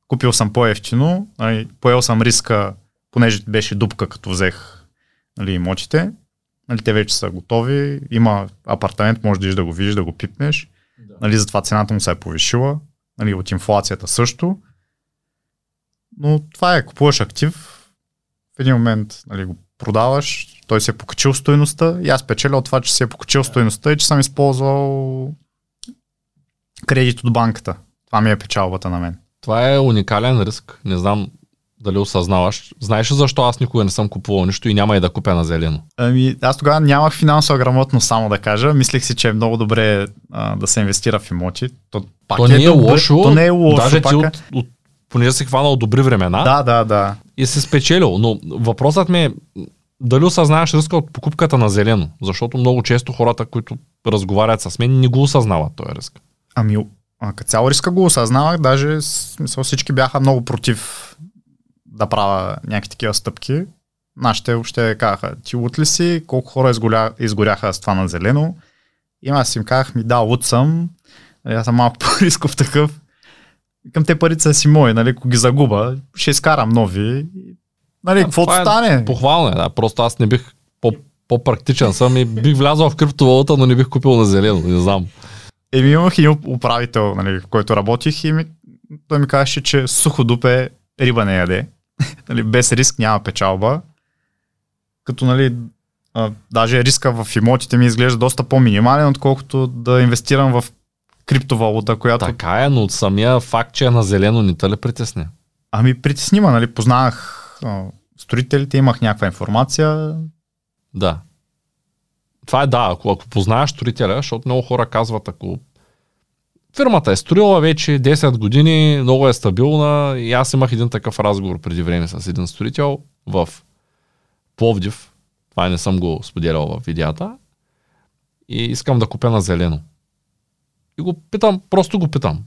B: Купил съм по-ефтино, нали, поел съм риска, понеже беше дупка, като взех нали, имотите. Нали, те вече са готови. Има апартамент, може да, да го видиш, да го пипнеш. Да. Нали, затова цената му се е повишила. Нали, от инфлацията също. Но това е, купуваш актив, в един момент нали, го продаваш, той се е покачил стоеността и аз печеля от това, че се е покачил стоеността и че съм използвал кредит от банката. Това ми е печалбата на мен.
A: Това е уникален риск. Не знам дали осъзнаваш. Знаеш ли защо аз никога не съм купувал нищо и няма и да купя на зелено?
B: Ами, аз тогава нямах финансова грамотност, само да кажа. Мислех си, че е много добре а, да се инвестира в имоти. То, пак
A: то не е
B: добре.
A: лошо.
B: То не е лошо.
A: Даже
B: пак
A: ти
B: е...
A: от, от, понеже си хванал добри времена
B: Да, да, да.
A: и си спечелил. Но въпросът ми е дали осъзнаваш риска от покупката на зелено. Защото много често хората, които разговарят с мен, не го осъзнават този риск.
B: Ами, като цяло риска го осъзнавах, даже смисъл, всички бяха много против да правя някакви такива стъпки. Нашите въобще казаха, ти лут ли си, колко хора изгоря, изгоряха с това на зелено. И аз им казах, ми да, лут съм, аз съм малко по-рисков такъв. Към те парите са си мои, нали, ако ги загуба, ще изкарам нови. Нали, каквото
A: е
B: стане.
A: Похвално е, да. Просто аз не бих по, по-практичен съм и бих влязъл в криптовалута, но не бих купил на зелено. Не знам.
B: Еми имах един управител, нали, в който работих и ми, той ми казаше, че сухо дупе риба не яде. нали, без риск няма печалба. Като нали, а, даже риска в имотите ми изглежда доста по-минимален, отколкото да инвестирам в криптовалута, която...
A: Така е, но от самия факт, че е на зелено, не те ли притесня?
B: Ами притеснима, нали, познах а, строителите, имах някаква информация.
A: Да. Това е да, ако, ако познаеш строителя, защото много хора казват, ако фирмата е строила вече 10 години, много е стабилна и аз имах един такъв разговор преди време с един строител в Пловдив. Това не съм го споделял в видеята. И искам да купя на зелено. И го питам, просто го питам.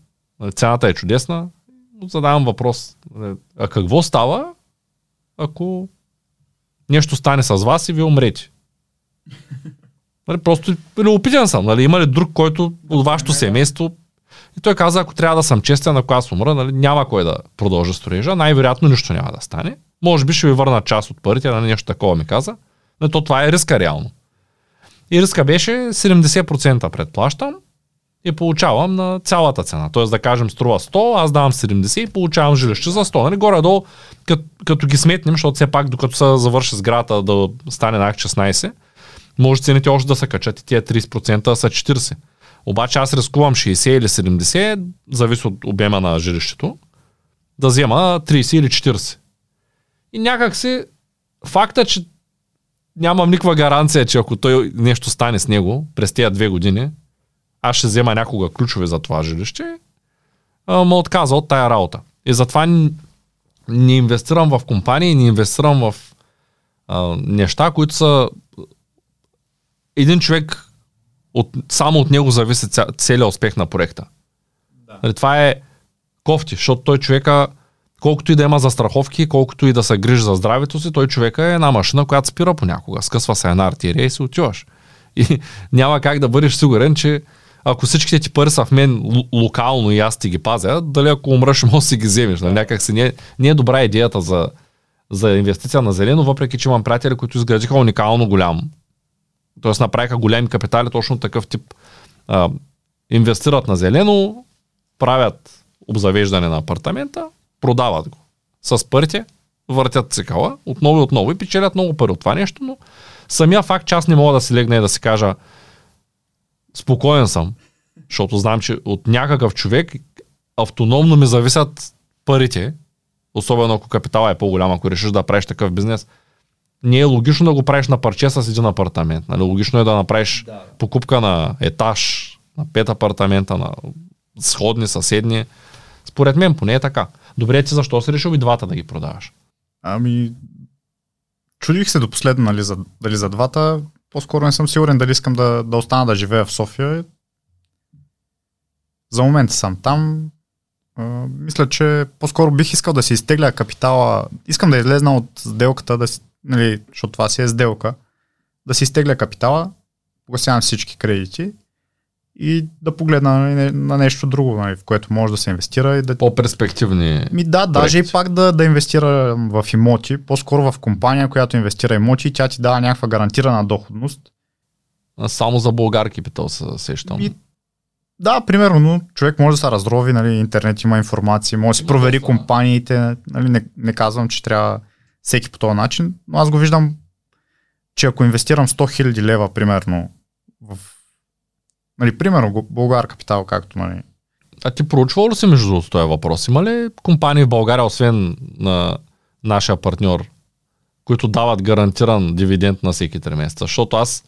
A: Цената е чудесна. му Задавам въпрос. А какво става, ако нещо стане с вас и ви умрете? Нали, просто любопитен съм. Нали, има ли друг, който от вашето семейство? И той каза, ако трябва да съм честен, ако аз умра, нали, няма кой да продължа строежа. Най-вероятно нищо няма да стане. Може би ще ви върна част от парите, нали, нещо такова ми каза. Но то това е риска реално. И риска беше 70% предплащам и получавам на цялата цена. Тоест да кажем струва 100, аз давам 70 и получавам жилище за 100. Нали? Горе-долу, като, като ги сметнем, защото все пак докато се завърши сграда да стане на 16, може цените още да се качат и тия 30% са 40. Обаче аз рискувам 60 или 70, зависи от обема на жилището, да взема 30 или 40. И някак си факта, че нямам никаква гаранция, че ако той нещо стане с него през тези две години, аз ще взема някога ключове за това жилище, ме отказа от тая работа. И затова не инвестирам в компании, не инвестирам в а, неща, които са един човек от, само от него зависи ця, целият успех на проекта. Да. Това е кофти, защото той човека, колкото и да има застраховки, колкото и да се грижи за здравето си, той човека е една машина, която спира понякога. Скъсва се една артерия и си отиваш. И няма как да бъдеш сигурен, че ако всичките ти пари са в мен л- локално и аз ти ги пазя, дали ако умреш, може си ги вземеш. Нали? Някак си не, не е добра идеята за, за инвестиция на зелено, въпреки че имам приятели, които изградиха уникално голям. Тоест направиха големи капитали, точно такъв тип. А, инвестират на зелено, правят обзавеждане на апартамента, продават го с парите въртят цикъла отново и отново и печелят много пари от това нещо, но самия факт, че аз не мога да си легна и да си кажа спокоен съм, защото знам, че от някакъв човек автономно ми зависят парите, особено ако капитала е по-голям, ако решиш да правиш такъв бизнес, не е логично да го правиш на парче с един апартамент. Нали? Логично е да направиш да. покупка на етаж, на пет апартамента, на сходни, съседни. Според мен поне е така. Добре, ти защо си решил и двата да ги продаваш?
B: Ами, чудих се до последно, нали, за, дали за двата. По-скоро не съм сигурен дали искам да, да остана да живея в София. За момента съм там. А, мисля, че по-скоро бих искал да си изтегля капитала. Искам да излезна от сделката, да нали, защото това си е сделка. Да си изтегля капитала, погасявам всички кредити и да погледна на, нещо друго, нали, в което може да се инвестира. И да...
A: По-перспективни.
B: Ми да, проекти. даже и пак да, да инвестира в имоти, по-скоро в компания, която инвестира имоти и тя ти дава някаква гарантирана доходност.
A: Само за българ капитал се сещам. И,
B: да, примерно, човек може да се раздрови, нали, интернет има информация, може да си провери компаниите, нали, не, не казвам, че трябва всеки по този начин, но аз го виждам, че ако инвестирам 100 000 лева, примерно, в Нали, примерно Българ Капитал, както нали.
A: А ти проучвал ли си между другото този въпрос? Има ли компании в България, освен на нашия партньор, които дават гарантиран дивиденд на всеки 3 месеца? Защото аз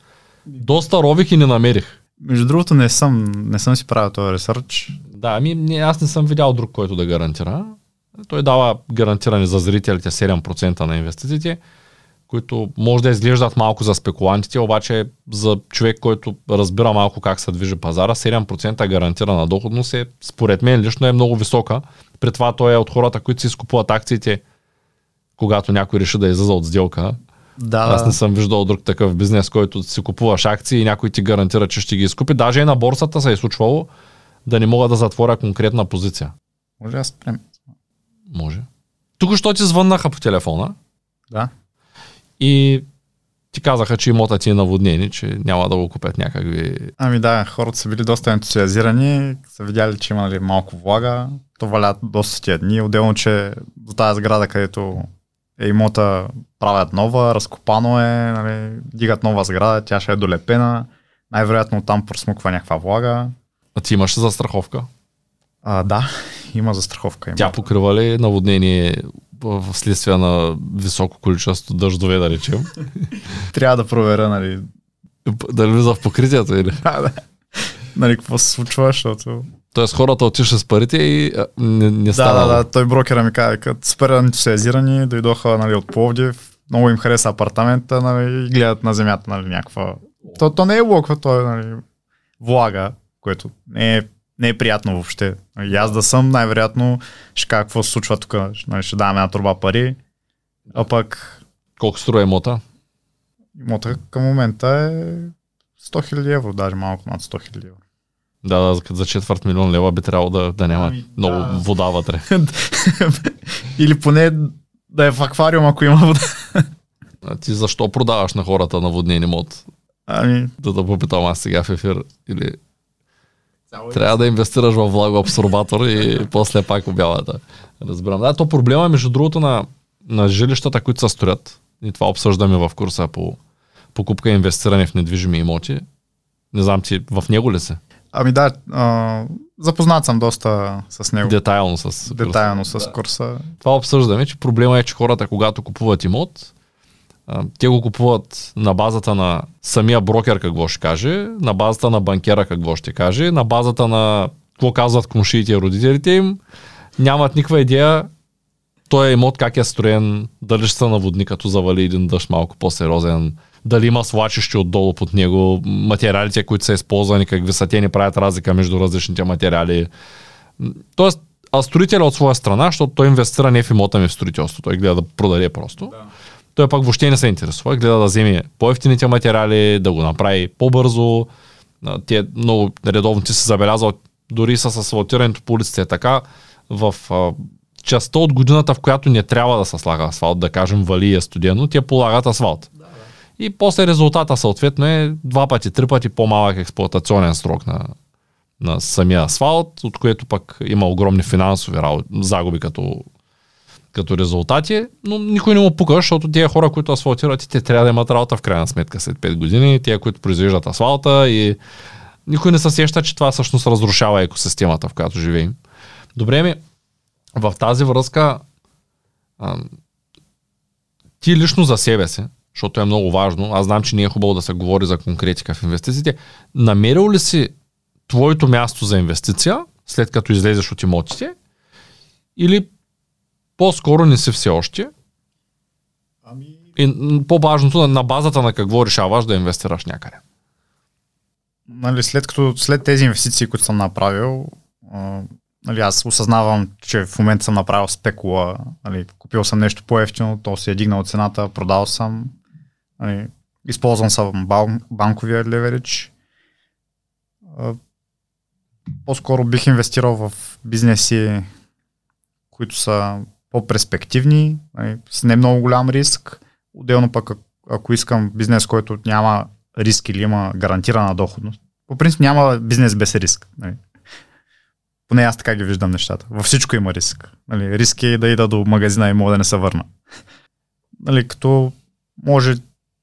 A: доста рових и не намерих.
B: Между другото не съм, не съм си правил този ресърч.
A: Да, ами аз не съм видял друг, който да гарантира. Той дава гарантиране за зрителите 7% на инвестициите които може да изглеждат малко за спекулантите, обаче за човек, който разбира малко как се движи пазара, 7% гарантирана доходност е, според мен лично е много висока. При това той е от хората, които си изкупуват акциите, когато някой реши да излиза от сделка. Да. Аз не съм виждал друг такъв бизнес, който си купуваш акции и някой ти гарантира, че ще ги изкупи. Даже и на борсата се е случвало да не мога да затворя конкретна позиция.
B: Може да спрем.
A: Може. Тук що ти звъннаха по телефона.
B: Да.
A: И ти казаха, че имота ти е наводнени, че няма да го купят някакви...
B: Ами да, хората са били доста ентусиазирани, са видяли, че има нали, малко влага, то валят доста тия дни. Отделно, че до тази сграда, където е имота, правят нова, разкопано е, нали, дигат нова сграда, тя ще е долепена. Най-вероятно там просмуква някаква влага.
A: А ти имаш застраховка?
B: А, да, има застраховка. Има.
A: Тя покрива ли наводнение в следствие на високо количество дъждове, да речем.
B: Трябва да проверя, нали.
A: Дали влиза в покритието или?
B: Да, да. Нали, какво се случва, защото...
A: Тоест хората отиша с парите и не, не става.
B: Да, да, да, той брокера ми каза, като супер ентусиазирани, дойдоха нали, от Пловдив, много им хареса апартамента нали, и гледат на земята нали, някаква... То, то не е локва, то е нали, влага, което не е не е приятно въобще. И аз да съм, най-вероятно ще кажа какво се случва тук. Нали, ще даваме една турба пари, а пък...
A: Колко струва имота?
B: Имота към момента е 100 000 евро, даже малко над 100 000 евро.
A: Да, да, за четвърт милион лева би трябвало да, да няма ами, много да. вода вътре.
B: Или поне да е в аквариум, ако има вода.
A: А ти защо продаваш на хората наводнен имот?
B: Ами...
A: Да да попитам аз сега в ефир. Или трябва да инвестираш в влагоабсорбатор и после пак обявата. Разбирам. Да, то проблема е между другото на, на жилищата, които се строят. И това обсъждаме в курса по покупка и инвестиране в недвижими имоти. Не знам ти, в него ли се?
B: Ами да, а, запознат съм доста с него.
A: Детайлно с курса.
B: Детайлно с курса.
A: Това обсъждаме, че проблема е, че хората, когато купуват имот, те го купуват на базата на самия брокер какво ще каже, на базата на банкера какво ще каже, на базата на какво казват комшиите и родителите им. Нямат никаква идея той е имот как е строен, дали ще се наводни като завали един дъжд малко по-сериозен, дали има свлачище отдолу под него, материалите, които са използвани, какви са, те не правят разлика между различните материали. Тоест, а строителя от своя страна, защото той инвестира не в имота ми в строителство, той гледа да продаде просто. Да той пак въобще не се интересува. Гледа да вземе по-ефтините материали, да го направи по-бързо. Те много редовно ти се забелязал, дори с асфалтирането по улиците е така. В а, частта от годината, в която не трябва да се слага асфалт, да кажем вали е студено, те полагат асфалт. Да, да. И после резултата съответно е два пъти, три пъти по-малък експлуатационен срок на, на самия асфалт, от което пък има огромни финансови загуби, като като резултати, но никой не му пука, защото тези хора, които асфалтират, те трябва да имат работа в крайна сметка след 5 години, тези, които произвеждат асфалта и никой не се сеща, че това всъщност разрушава екосистемата, в която живеем. Добре ми, в тази връзка а, ти лично за себе си, защото е много важно, аз знам, че не е хубаво да се говори за конкретика в инвестициите, намерил ли си твоето място за инвестиция, след като излезеш от имотите, или по-скоро не си все още?
B: Ами...
A: И по-важното, на базата на какво решаваш да инвестираш някъде?
B: Нали, след, като, след тези инвестиции, които съм направил, а, нали, аз осъзнавам, че в момента съм направил спекула. Нали, купил съм нещо по-ефтино, то се е дигнал цената, продал съм. Нали, използвам съм бан, банковия леверидж. По-скоро бих инвестирал в бизнеси, които са по-перспективни, нали, с не много голям риск. Отделно пък, ако искам бизнес, който няма риск или има гарантирана доходност. По принцип няма бизнес без риск. Нали. Поне аз така ги виждам нещата. Във всичко има риск. Нали, риск е да ида до магазина и мога да не се върна. Нали, като може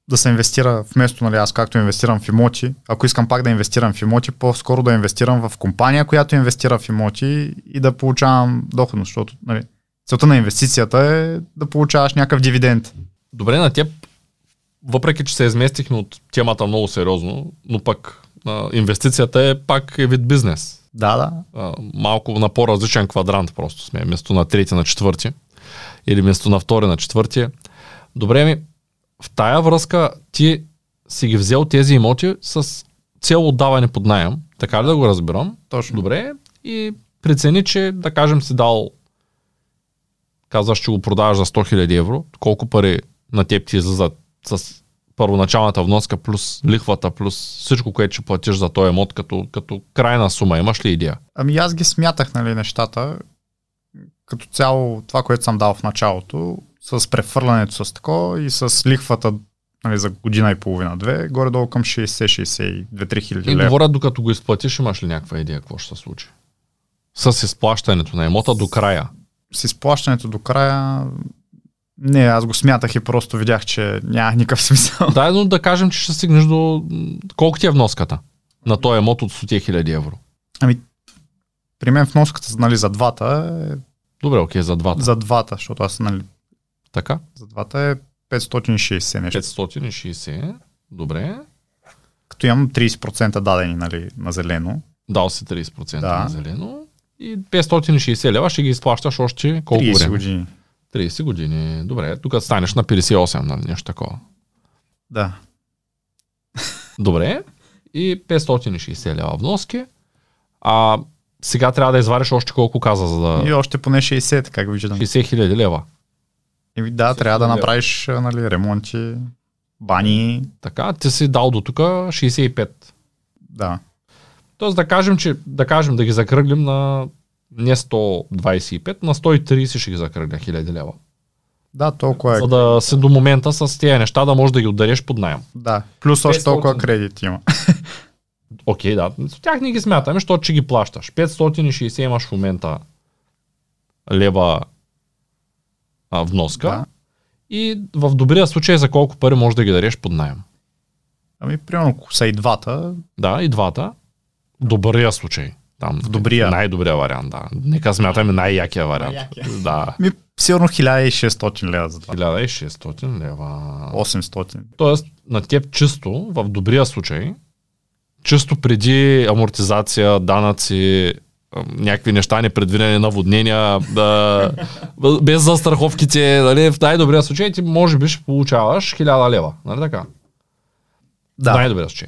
B: да се инвестира вместо, нали, аз както инвестирам в имоти, ако искам пак да инвестирам в имоти, по-скоро да инвестирам в компания, която инвестира в имоти и да получавам доходност, защото нали, целта на инвестицията е да получаваш някакъв дивиденд.
A: Добре, на теб, въпреки че се изместихме от темата много сериозно, но пък а, инвестицията е пак е вид бизнес.
B: Да, да.
A: А, малко на по-различен квадрант просто сме, вместо на трети на четвърти или вместо на втори на четвърти. Добре ми, в тая връзка ти си ги взел тези имоти с цел отдаване под найем, така ли да го разбирам?
B: Точно.
A: Добре. И прецени, че да кажем си дал казваш, че го продаваш за 100 000 евро, колко пари на теб ти излизат с първоначалната вноска плюс лихвата, плюс всичко, което ще платиш за този емот като, като крайна сума. Имаш ли идея?
B: Ами аз ги смятах, нали, нещата. Като цяло това, което съм дал в началото, с префърлянето с тако и с лихвата нали, за година и половина-две, горе-долу към 60-62-3 хиляди
A: И
B: лева.
A: говоря, докато го изплатиш, имаш ли някаква идея какво ще се случи? С изплащането на емота до края.
B: С изплащането до края не, аз го смятах и просто видях, че няма никакъв смисъл.
A: Да, но да кажем, че ще стигнеш до... Колко ти е вноската на този емот от 100 000 евро?
B: Ами, при мен вноската нали, за двата е
A: Добре, окей, за двата.
B: за двата, защото аз нали,
A: Така?
B: за двата е 560 нещо.
A: 560. Добре.
B: Като имам 30% дадени нали, на зелено.
A: Дал си 30%
B: Да.
A: на зелено. И 560 лева ще ги изплащаш още колко
B: 30
A: време?
B: години.
A: 30 години. Добре, тук станеш на 58, нали, нещо такова.
B: Да.
A: Добре. И 560 лева вноски. А сега трябва да извадиш още колко каза, за да...
B: И още поне 60, как виждам.
A: 60 хиляди лева.
B: И да,
A: 60
B: трябва да направиш нали, ремонти, бани.
A: Така, ти си дал до тук 65.
B: Да.
A: Тоест да кажем, че да кажем да ги закръглим на не 125, на 130 ще ги закръгля хиляди лева.
B: Да, толкова е.
A: За да си до момента с тези неща да можеш да ги отдареш под найем.
B: Да. Плюс още
A: 500.
B: толкова кредит има.
A: Окей, да. С тях не ги смятаме, защото че ги плащаш. 560 имаш в момента лева а, вноска.
B: Да.
A: И в добрия случай за колко пари можеш да ги дареш под найем.
B: Ами, примерно, ако са и двата,
A: Да, и двата. Добрия случай. Там,
B: В добрия.
A: Най-добрия вариант, да. Нека смятаме най-якия вариант.
B: Най-якия.
A: Да.
B: ми, сигурно 1600 лева за това.
A: 1600 лева.
B: 800.
A: Тоест, на теб чисто, в добрия случай, чисто преди амортизация, данъци, някакви неща, непредвидени наводнения, да, без застраховките, нали, в най-добрия случай ти може би ще получаваш 1000 лева. Нали така? В
B: Да.
A: най-добрия случай.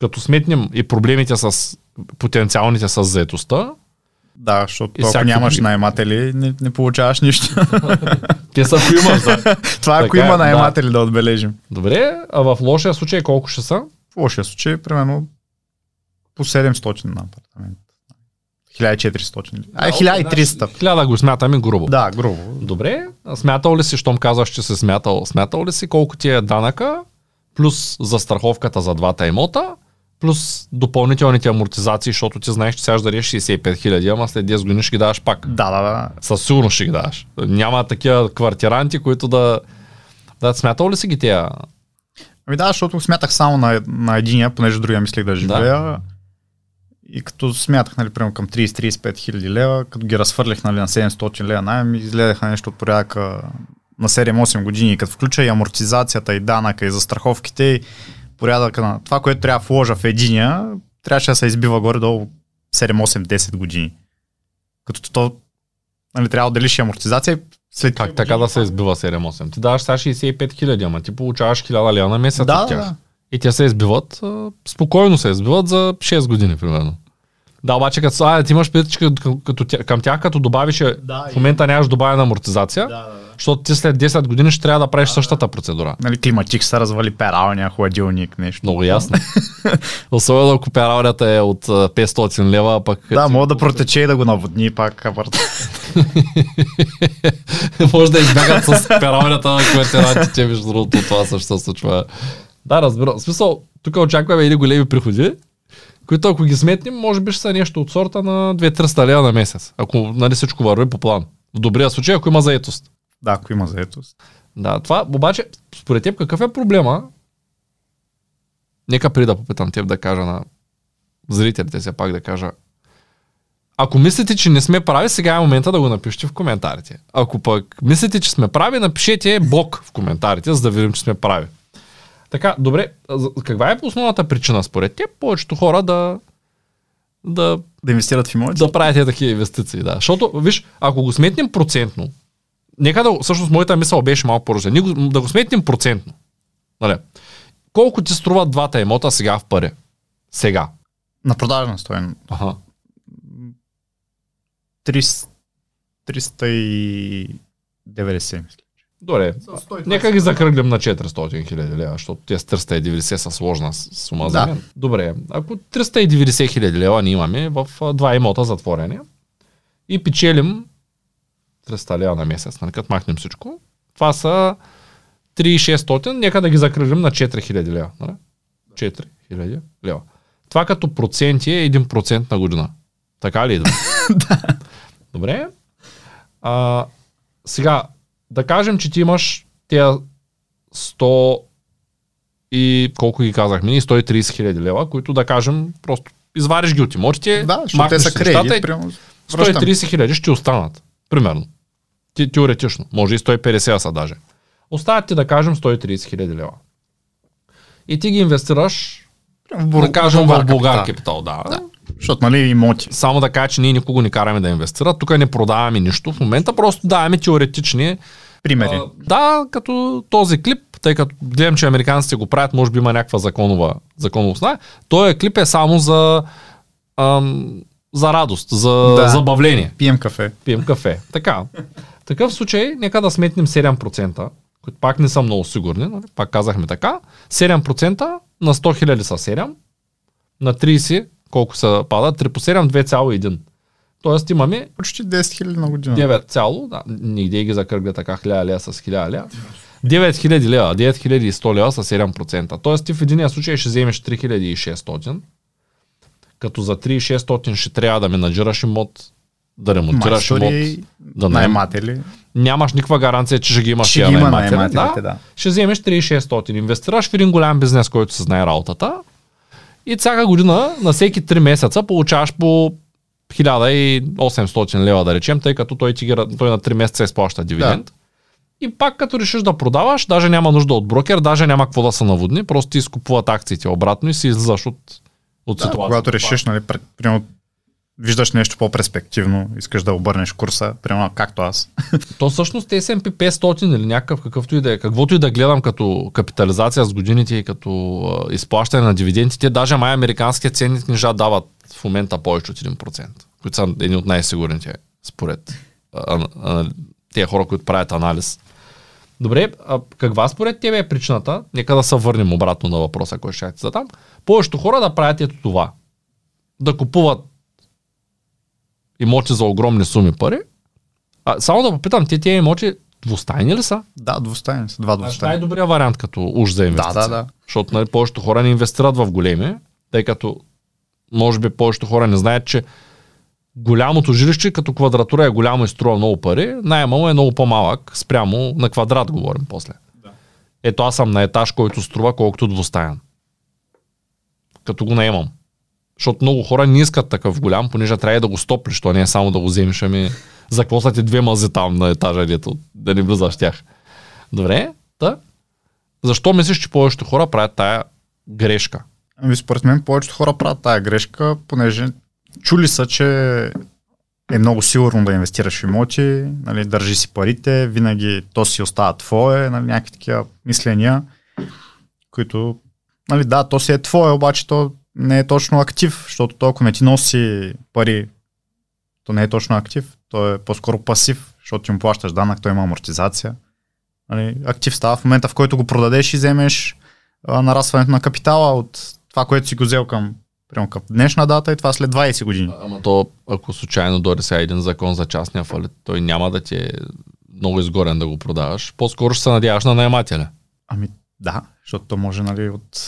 A: Като сметнем и проблемите с потенциалните с заетостта,
B: Да, защото
A: И
B: ако нямаш
A: други.
B: наематели, не, не получаваш нищо.
A: те са ако имаш, да.
B: Това ако
A: Така е,
B: има
A: да.
B: наематели да. отбележим.
A: Добре, а в лошия случай колко ще са?
B: В лошия случай, примерно, по 700 на апартамент. 1400. А, 1300.
A: Хиляда го смятаме грубо.
B: Да, грубо.
A: Добре, смятал ли си, щом казваш, че си смятал, смятал ли си колко ти е данъка, плюс застраховката за двата имота, плюс допълнителните амортизации, защото ти знаеш, че сега ще дадеш 65 хиляди, ама след 10 години ще ги даваш пак.
B: Да, да, да.
A: Със сигурност ще ги даваш. Няма такива квартиранти, които да... Да, смятал ли си ги тия?
B: Ами да, защото смятах само на, на единия, понеже другия мислех да живея. Да. И като смятах, нали, примерно към 30-35 хиляди лева, като ги разфърлях нали, на 700 лева найем, изгледаха нещо от порядъка на 7-8 години. Като включа и амортизацията, и данъка, и застраховките, и порядъка на това, което трябва да вложа в единия, трябваше да се избива горе до 7-8-10 години. Като то нали, трябва да делиш и амортизация след
A: Как така да се избива 7-8? Ти даваш сега 65 хиляди, ама ти получаваш 1000 лева на месец
B: да,
A: от тях.
B: да.
A: И те се избиват, спокойно се избиват за 6 години, примерно. Да, обаче като, а, ти имаш предвид, че като, към тях, като добавиш, е,
B: Да,
A: в момента нямаш добавена амортизация,
B: Да, да, да.
A: защото ти след 10 години ще трябва да правиш същата процедура.
B: Нали, климатик се развали пералня, хладилник, нещо.
A: Много ясно. Особено ако пералнята е от а, 500 лева, пък...
B: Да, мога да протече и да го наводни пак. апарт.
A: може да избягат с пералнята на квартирантите, между другото, това също се случва. Да, разбира. В смисъл, тук очакваме едни големи приходи, които ако ги сметнем, може би ще са нещо от сорта на 2-300 лева на месец. Ако нали, всичко върви по план. В добрия случай, ако има заетост.
B: да, ако има заетост.
A: Да, това обаче, според теб какъв е проблема? Нека при да попитам теб да кажа на зрителите си пак да кажа. Ако мислите, че не сме прави, сега е момента да го напишете в коментарите. Ако пък мислите, че сме прави, напишете блок в коментарите, за да видим, че сме прави. Така, добре, каква е основната причина според теб повечето хора да, да
B: Да инвестират в имоти?
A: да правите такива инвестиции, да. Защото, виж, ако го сметнем процентно, нека да, всъщност моята мисъл беше малко по-различна. Да го сметнем процентно. Нали? Колко ти струват двата имота сега в пари? Сега.
B: На продажна стоен.
A: Ага.
B: 300 390, мисля.
A: Добре. Нека ги закръглим на 400 хиляди лева, защото тези 390 са сложна с- сума за
B: Да.
A: мен. Добре, ако 390 хиляди лева ни имаме в два имота затворени и печелим 300 лева на месец, нали, като махнем всичко, това са 3600, нека да ги закръглим на 4000 лева. Нали? 4000 лева. Това като проценти е 1% на година. Така ли идва? Добре. А, сега, да кажем, че ти имаш тези 100 и колко ги казахме, ние 130 хиляди лева, които да кажем, просто извариш ги от имотите,
B: Да, защото те
A: махнеш
B: са кредит. връщам.
A: 130 хиляди ще останат. Примерно. Ти, теоретично. Може и 150 да са даже. Остават ти да кажем 130 хиляди лева. И ти ги инвестираш,
B: Примерно,
A: да кажем, в
B: Българ капитал.
A: Да. да.
B: Защото, нали, имоти.
A: Само да кажа, че ние никого не караме да инвестира. Тук не продаваме нищо. В момента просто даваме теоретични
B: Примери.
A: А, да, като този клип, тъй като гледам, че американците го правят, може би има някаква законова законовост. Този клип е само за, ам, за радост, за
B: Да.
A: забавление.
B: Пием кафе.
A: Пием кафе. Така. В такъв случай, нека да сметнем 7%, които пак не са много сигурни, нали? пак казахме така. 7% на 100 хиляди са 7, на 30 колко се пада? 3 по 7, 2,1. Тоест имаме
B: Почти 10 хиляди на година.
A: 9 цяло, да, нигде ги закръгля така 1000 лева с 1000 лева. 9000 лева, 9100 лева с 7%. Тоест ти в единия случай ще вземеш 3600, като за 3600 ще трябва да менаджираш имот, да ремонтираш имот,
B: Майстори,
A: да наем.
B: найматели.
A: Нямаш никаква гаранция, че ще ги имаш
B: Ще
A: тия
B: има
A: наематели,
B: наемателите, да.
A: Ще вземеш 3600, инвестираш в един голям бизнес, който се знае работата и всяка година на всеки 3 месеца получаваш по 1800 лева, да речем, тъй като той, ти ги, той на 3 месеца изплаща дивиденд. И пак като решиш да продаваш, даже няма нужда от брокер, даже няма какво да се наводни, просто ти изкупуват акциите обратно и си излизаш от, от
B: Да,
A: ситуацията.
B: когато решиш, нали, пр- примерно, виждаш нещо по-перспективно, искаш да обърнеш курса, примерно както аз.
A: То всъщност S&P 500 или някакъв какъвто и да е, каквото и да гледам като капитализация с годините и като изплащане на дивидендите, даже май американските ценни книжа дават в момента повече от 1%, които са едни от най-сигурните според а, а, тези хора, които правят анализ. Добре, а каква според тебе е причината? Нека да се върнем обратно на въпроса, който ще ти задам. Повечето хора да правят ето това. Да купуват имоти за огромни суми пари. А, само да попитам, те тези имоти двустайни ли са?
B: Да, двустайни са, два
A: Значи
B: двустайни.
A: най-добрият вариант като уж за инвестиция.
B: да, да.
A: Защото нали, повечето хора не инвестират в големи, Тъй като може би повечето хора не знаят, че голямото жилище като квадратура е голямо и струва много пари, найема е много по-малък, спрямо на квадрат говорим после. Да. Ето аз съм на етаж, който струва колкото двустаян. Като го наемам. Защото много хора не искат такъв голям, понеже трябва да го стоплиш, то не е само да го вземеш, ами за какво са ти две мази там на етажа, дето да не влизаш тях. Добре, да. Защо мислиш, че повечето хора правят тая грешка?
B: Ами според мен повечето хора правят тая грешка, понеже чули са, че е много сигурно да инвестираш в имоти, нали, държи си парите, винаги то си остава твое, нали, някакви такива мисления, които, нали, да, то си е твое, обаче то не е точно актив, защото то, ако не ти носи пари, то не е точно актив, то е по-скоро пасив, защото ти му плащаш данък, той има амортизация. Нали, актив става в момента, в който го продадеш и вземеш а, нарастването на капитала от това, което си го взел към Прямо към днешна дата и това след 20 години.
A: Ама то, ако случайно дойде сега един закон за частния фалит, той няма да ти е много изгорен да го продаваш. По-скоро ще се надяваш на наемателя.
B: Ами да, защото то може нали от...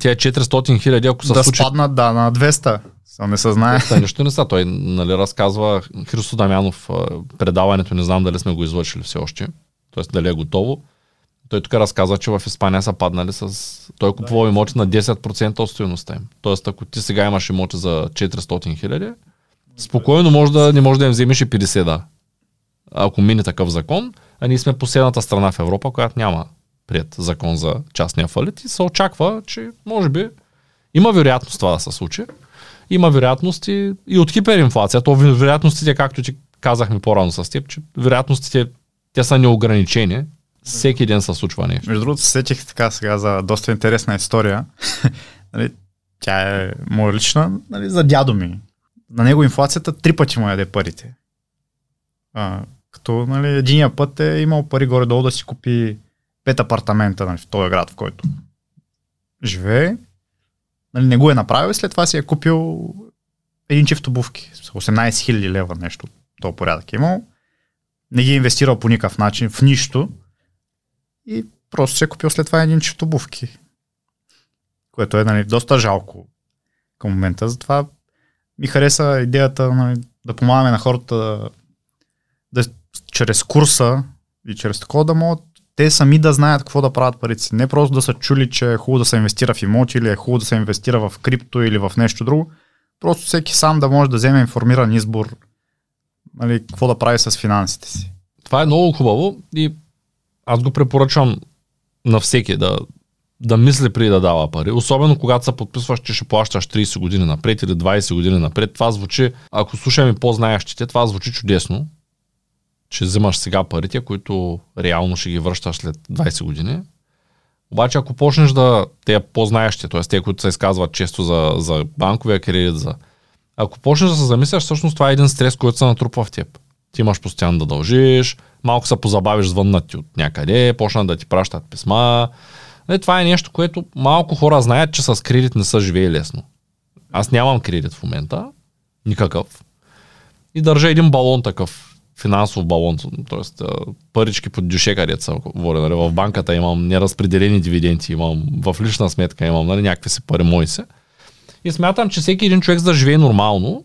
A: Тя е 400 хиляди, ако се
B: да
A: случи...
B: спаднат, да, на 200. Само не се знае.
A: Та, нищо не са. Той нали, разказва Христо Дамянов предаването, не знам дали сме го излъчили все още, т.е. дали е готово той тук разказва, че в Испания са паднали с... Той купувал да, имоти на 10% от стоеността им. Тоест, ако ти сега имаш имоти за 400 хиляди, спокойно може да, не може да им вземеш и 50, да. Ако мине такъв закон, а ние сме последната страна в Европа, която няма прият закон за частния фалит и се очаква, че може би има вероятност това да се случи. Има вероятности и от хиперинфлация. То вероятностите, както ти казахме по-рано с теб, че вероятностите те са неограничени всеки ден се случва нещо.
B: Между другото, сетих така сега за доста интересна история. нали, тя е моя лична, нали, за дядо ми. На него инфлацията три пъти му яде парите. А, като нали, единия път е имал пари горе-долу да си купи пет апартамента нали, в този град, в който живее. Нали, не го е направил и след това си е купил един чифт обувки. 18 000 лева нещо. То порядък е имал. Не ги е инвестирал по никакъв начин, в нищо. И просто си е купил след това един чифт обувки. Което е нали, доста жалко към момента. Затова ми хареса идеята нали, да помагаме на хората да, чрез курса и чрез такова да могат те сами да знаят какво да правят парите си. Не просто да са чули, че е хубаво да се инвестира в имоти или е хубаво да се инвестира в крипто или в нещо друго. Просто всеки сам да може да вземе информиран избор нали, какво да прави с финансите си.
A: Това е много хубаво и аз го препоръчвам на всеки да, да мисли преди да дава пари. Особено когато се подписваш, че ще плащаш 30 години напред или 20 години напред. Това звучи, ако слушаме по-знаещите, това звучи чудесно, че взимаш сега парите, които реално ще ги връщаш след 20 години. Обаче ако почнеш да те по-знаещи, т.е. те, които се изказват често за, за банковия кредит, за... ако почнеш да се замисляш, всъщност това е един стрес, който се натрупва в теб. Ти имаш постоянно да дължиш, малко се позабавиш, звъннат ти от някъде, почнат да ти пращат писма. Не, това е нещо, което малко хора знаят, че с кредит не са живее лесно. Аз нямам кредит в момента, никакъв. И държа един балон такъв, финансов балон, т.е. парички под дюше, където са говоря, нали, в банката имам неразпределени дивиденти, имам в лична сметка, имам нали, някакви си пари мои се. И смятам, че всеки един човек за да живее нормално,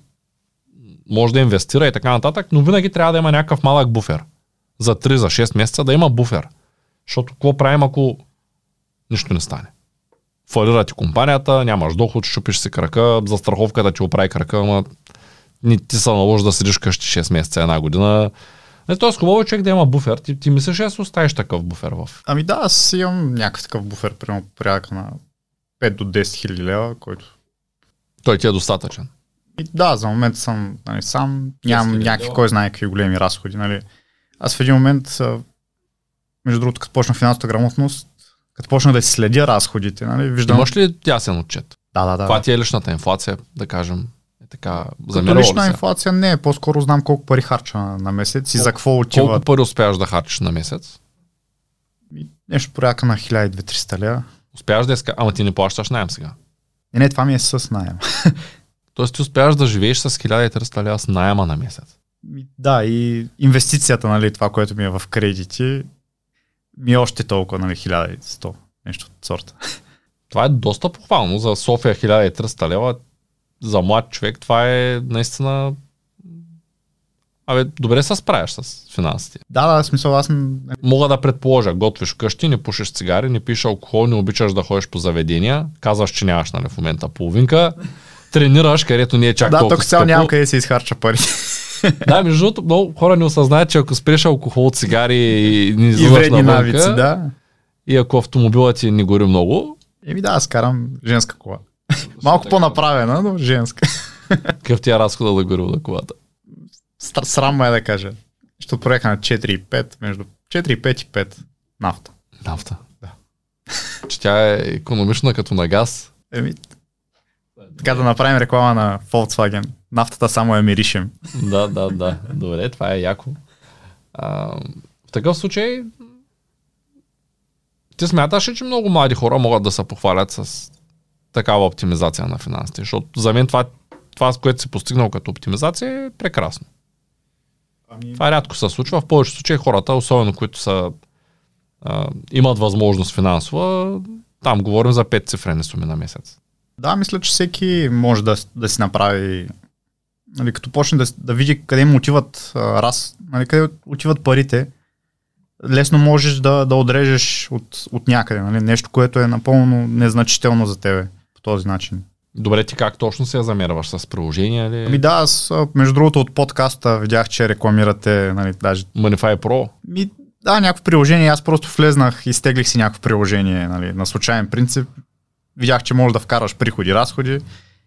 A: може да инвестира и така нататък, но винаги трябва да има някакъв малък буфер за 3, за 6 месеца да има буфер. Защото какво правим, ако нищо не стане? Фалира ти компанията, нямаш доход, щупиш си крака, за страховката ти оправи крака, ама ни ти се наложи да седиш къщи 6 месеца, една година. Не, т.е. хубаво е човек да има буфер. Ти, ти мислиш, че оставиш такъв буфер в?
B: Ами да, аз имам някакъв такъв буфер, примерно порядъка на 5 до 10 хиляди лева, който...
A: Той ти е достатъчен.
B: И да, за момента съм нали, сам, нямам някакви, кой знае какви големи разходи. Нали. Аз в един момент, между другото, като почна финансовата грамотност, като почна да си следя разходите, нали, виждам...
A: Имаш ли ясен отчет?
B: Да, да, да.
A: Това ти е личната инфлация, да кажем? Така,
B: Като лична инфлация не е, по-скоро знам колко пари харча на месец и за какво отива.
A: Колко пари успяваш да харчиш на месец?
B: Нещо порядка на 1200 лева.
A: Успяваш да иска, ама ти не плащаш найем сега.
B: Не, не, това ми е с найем.
A: Тоест ти успяваш да живееш с 1300 лева с найема на месец.
B: Да, и инвестицията, нали, това, което ми е в кредити, ми е още толкова, нали, 1100, нещо от сорта.
A: Това е доста похвално. За София 1300 лева, за млад човек, това е наистина... Абе, добре се справяш с финансите.
B: Да, да, смисъл аз.
A: Мога да предположа, готвиш къщи, не пушиш цигари, не пиеш алкохол, не обичаш да ходиш по заведения, казваш, че нямаш нали, в момента половинка, тренираш, където не е чак
B: Да,
A: толкова
B: тук цял
A: скъпо.
B: нямам къде да се изхарча пари.
A: Да, между другото, много хора не осъзнаят, че ако спреш алкохол, цигари и не
B: и
A: излизаш
B: вредни
A: навънка,
B: навици, да.
A: и ако автомобилът ти не гори много,
B: Еми да, аз карам женска кола. Малко по-направена, но женска.
A: какъв ти е разхода да гори на колата?
B: Срам ме е да кажа. Ще проекта на 4 и 5, между 4 и 5 и 5 нафта.
A: Нафта.
B: Да.
A: Че тя е економична като на газ.
B: Еми, така да направим реклама на Volkswagen. Нафтата само я миришем.
A: да, да, да. Добре, това е яко. А, в такъв случай, ти смяташ ли, че много млади хора могат да се похвалят с такава оптимизация на финансите? Защото за мен това, това, с което си постигнал като оптимизация е прекрасно.
B: Ами...
A: Това рядко се случва. В повечето случаи хората, особено които са, а, имат възможност финансова, там говорим за 5 цифрени суми на месец.
B: Да, мисля, че всеки може да, да си направи нали, като почне да, да види къде му отиват а, раз, нали, къде отиват парите, лесно можеш да, да отрежеш от, от някъде. Нали, нещо, което е напълно незначително за тебе този начин.
A: Добре, ти как точно се я замерваш? С приложения или?
B: Ами да, аз между другото от подкаста видях, че рекламирате нали, даже
A: Manify Pro?
B: Ми, да, някакво приложение. Аз просто влезнах и стеглих си някакво приложение нали, на случайен принцип. Видях, че можеш да вкараш приходи, разходи.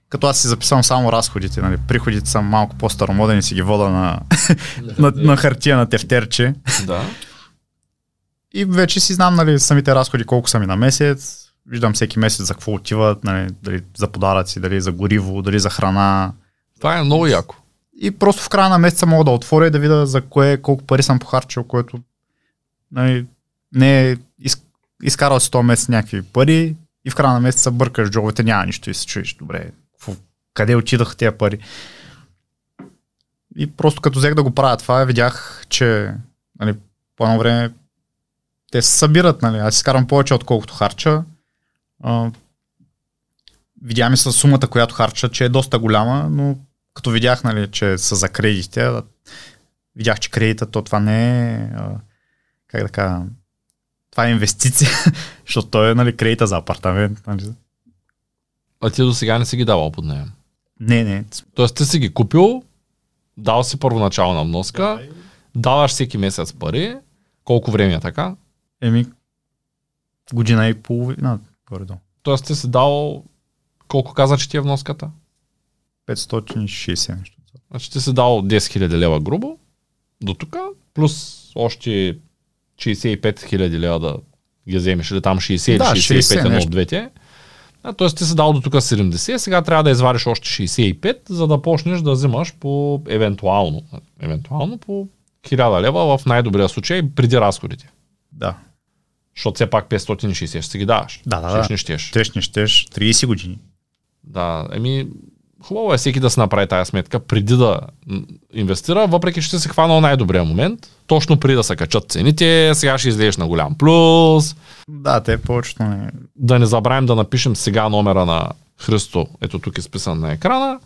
B: Като аз си записвам само разходите. Нали. Приходите са малко по-старомодени, си ги вода на, на, на хартия, на тефтерче.
A: Да.
B: И вече си знам нали, самите разходи, колко са ми на месец. Виждам всеки месец за какво отиват, нали, дали за подаръци, дали за гориво, дали за храна.
A: Това е много яко.
B: И просто в края на месеца мога да отворя и да видя за кое, колко пари съм похарчил, което нали, не е из, изкарал си този месец някакви пари и в края на месеца бъркаш джобовете, няма нищо и се чуеш, добре, къде отидаха тези пари? И просто като взех да го правя това, видях, че нали, по едно време те се събират, нали, аз изкарам повече отколкото харча. А, видя ми с сумата, която харча, че е доста голяма, но като видях, нали, че са за кредитите, видях, че кредитът, то това не е, как да кажа, това е инвестиция, защото той е нали, кредита за апартамент. Нали.
A: А ти до сега не си ги давал под наем.
B: Не, не.
A: Тоест ти си ги купил, дал си първоначална вноска, даваш всеки месец пари. Колко време е така?
B: Еми, година и половина, горе-долу.
A: Тоест ти си дал колко каза, че ти е вноската?
B: 560 нещо.
A: Значи ти си дал 10 000 лева грубо до тук, плюс още 65 000 лева да ги вземеш, или там 60 или
B: Да,
A: 65
B: 60
A: едно от двете. А, тоест ти си дал до тук 70, сега трябва да извадиш още 65, за да почнеш да взимаш по евентуално, евентуално по 1000 лева в най-добрия случай преди разходите.
B: Да.
A: Защото все пак 560 ще си ги даваш.
B: Да, да,
A: Щеш,
B: да.
A: не щеш.
B: Щеш, не щеш, 30 години.
A: Да, еми, хубаво е всеки да се направи тази сметка преди да инвестира, въпреки че ще се хванал най-добрия момент, точно преди да се качат цените, сега ще излезеш на голям плюс.
B: Да, те повечето не.
A: Да не забравим да напишем сега номера на Христо, ето тук е списан на екрана.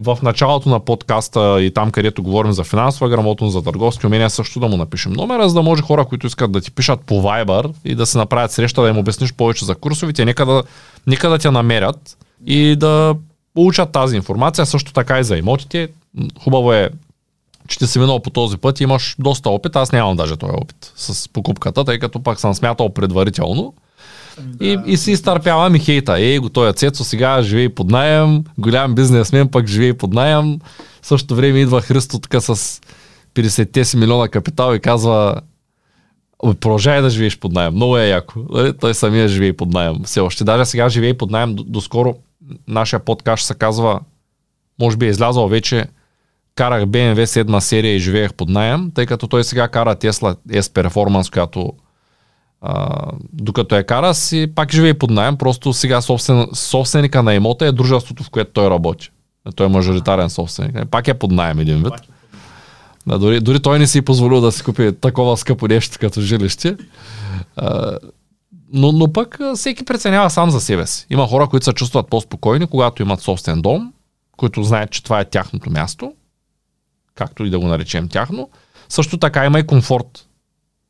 A: В началото на подкаста и там, където говорим за финансова грамотност, за търговски умения, също да му напишем номера, за да може хора, които искат да ти пишат по Viber и да се направят среща, да им обясниш повече за курсовите, нека да, нека да те намерят и да получат тази информация, също така и за имотите. Хубаво е, че ти си минал по този път и имаш доста опит. Аз нямам даже този опит с покупката, тъй като пак съм смятал предварително. И, и си изтърпявам и хейта. Ей, го той Цецо сега живее под найем, голям бизнесмен пък живее под найем. В същото време идва Христо така с 50 си милиона капитал и казва "Абе, продължай да живееш под найем. Много е яко. Нали? Той самия живее под найем. Все още. Даже сега живее под найем. До- Доскоро нашия подкаст се казва, може би е излязъл вече, карах BMW 7 серия и живеех под найем, тъй като той сега кара Tesla S Performance, която а, докато я кара си пак живее под найем, просто сега собствен, собственика на имота е дружеството, в което той работи. Той е мажоритарен собственик. Пак е под найем един вид. Да, дори, дори той не си е позволил да си купи такова скъпо нещо като жилище. А, но, но пък всеки преценява сам за себе си. Има хора, които се чувстват по-спокойни, когато имат собствен дом, които знаят, че това е тяхното място, както и да го наречем тяхно. Също така има и комфорт.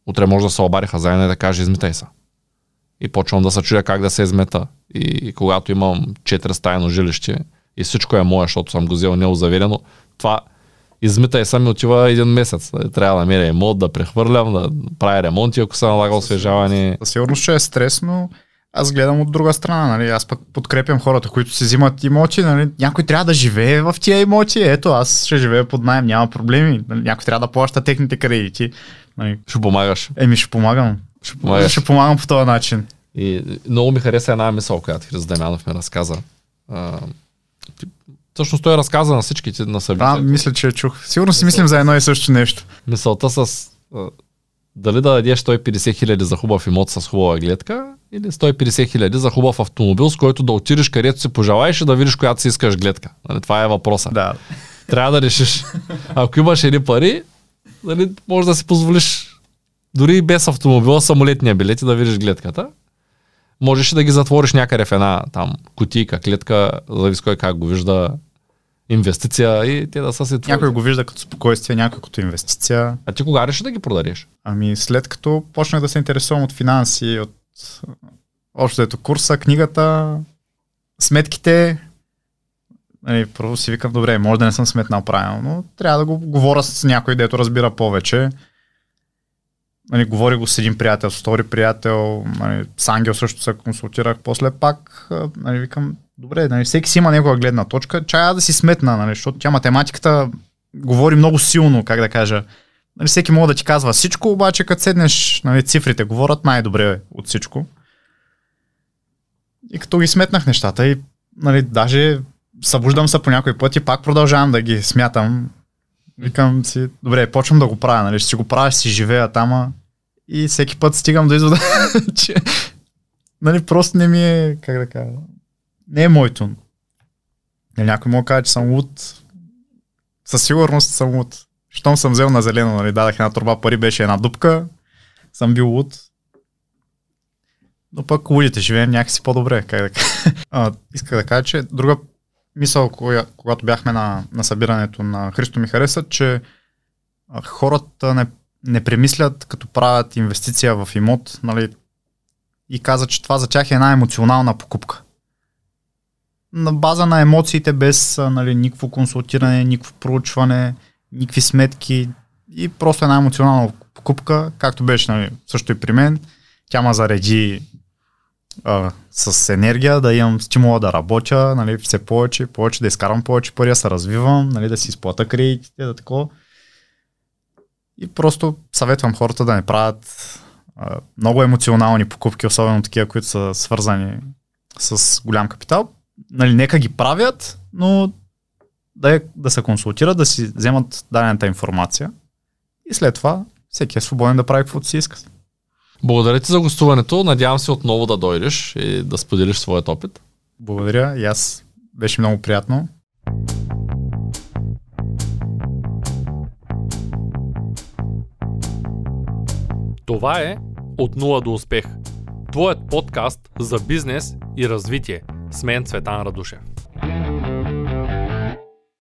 A: Утре може да се обари хазайна и да каже измитай се. И почвам да се чудя как да се измета. И, и когато имам 4 стайно жилище и всичко е мое, защото съм го взел неозаверено, това измитай съм и отива един месец. Трябва да намеря имот, да прехвърлям, да правя ремонти, ако се налага освежаване.
B: Сигурно ще е стресно. Аз гледам от друга страна, нали? Аз пък подкрепям хората, които си взимат имоти, нали? Някой трябва да живее в тия имоти. Ето, аз ще живея под найем, няма проблеми. Нали? Някой трябва да плаща техните кредити. Нали?
A: Ще помагаш.
B: Еми, ще помагам.
A: Ще помагаш.
B: Ще помагам по този начин.
A: И много ми хареса една мисъл, която Хрис Дамянов ми разказа. А, всъщност той разказа на всичките на
B: Да,
A: събитието.
B: мисля, че чух. Сигурно си мислим за едно и също нещо.
A: Мисълта с дали да дадеш 150 хиляди за хубав имот с хубава гледка или 150 хиляди за хубав автомобил, с който да отидеш където си пожелаеш и да видиш която си искаш гледка. Нали, това е въпроса.
B: Да.
A: Трябва да решиш. Ако имаш едни пари, нали, може да си позволиш дори и без автомобила, самолетния билет и да видиш гледката. Можеш да ги затвориш някъде в една там кутийка, клетка, зависи кой как го вижда, инвестиция и те да са си твои.
B: Някой го вижда като спокойствие, някой като инвестиция.
A: А ти кога реши да ги продадеш?
B: Ами след като почнах да се интересувам от финанси, от общо ето курса, книгата, сметките, нали, първо си викам, добре, може да не съм сметнал правилно, но трябва да го говоря с някой, дето разбира повече. Нали, говори го с един приятел, с втори приятел, нали, с Ангел също се консултирах, после пак нали, викам, добре, нали, всеки си има негова гледна точка, чая да си сметна, нали, защото тя математиката говори много силно, как да кажа. Нали, всеки може да ти казва всичко, обаче като седнеш, нали, цифрите говорят най-добре от всичко. И като ги сметнах нещата и нали, даже събуждам се по някой път и пак продължавам да ги смятам. Викам си, добре, почвам да го правя, нали, ще си го правя, ще си живея там. И всеки път стигам до извода, че нали, просто не ми е, как да кажа, не е моето. Нали, някой да каже, че съм луд. Със сигурност съм луд. Щом съм взел на зелено, нали, дадах една турба пари, беше една дупка, съм бил луд. Но пък лудите живеем някакси по-добре, как да кажа. А, исках да кажа, че друга мисъл, коя, когато бяхме на, на събирането на Христо ми хареса, че хората не, не премислят като правят инвестиция в имот, нали, и каза, че това за тях е една емоционална покупка. На база на емоциите, без нали, никакво консултиране, никакво проучване, никакви сметки и просто една емоционална покупка, както беше нали, също и при мен. Тя ма зареди а, с енергия, да имам стимула да работя, нали, все повече, повече, да изкарвам повече пари, да се развивам, нали, да си изплата кредитите, да такова. И просто съветвам хората да не правят а, много емоционални покупки, особено такива, които са свързани с голям капитал. Нали, нека ги правят, но да, е, да се консултират, да си вземат дадената информация и след това всеки е свободен да прави каквото си иска.
A: Благодаря ти за гостуването. Надявам се отново да дойдеш и да споделиш своят опит.
B: Благодаря и аз. Беше много приятно.
A: Това е От нула до успех. Твоят подкаст за бизнес и развитие. С мен Цветан Радушев.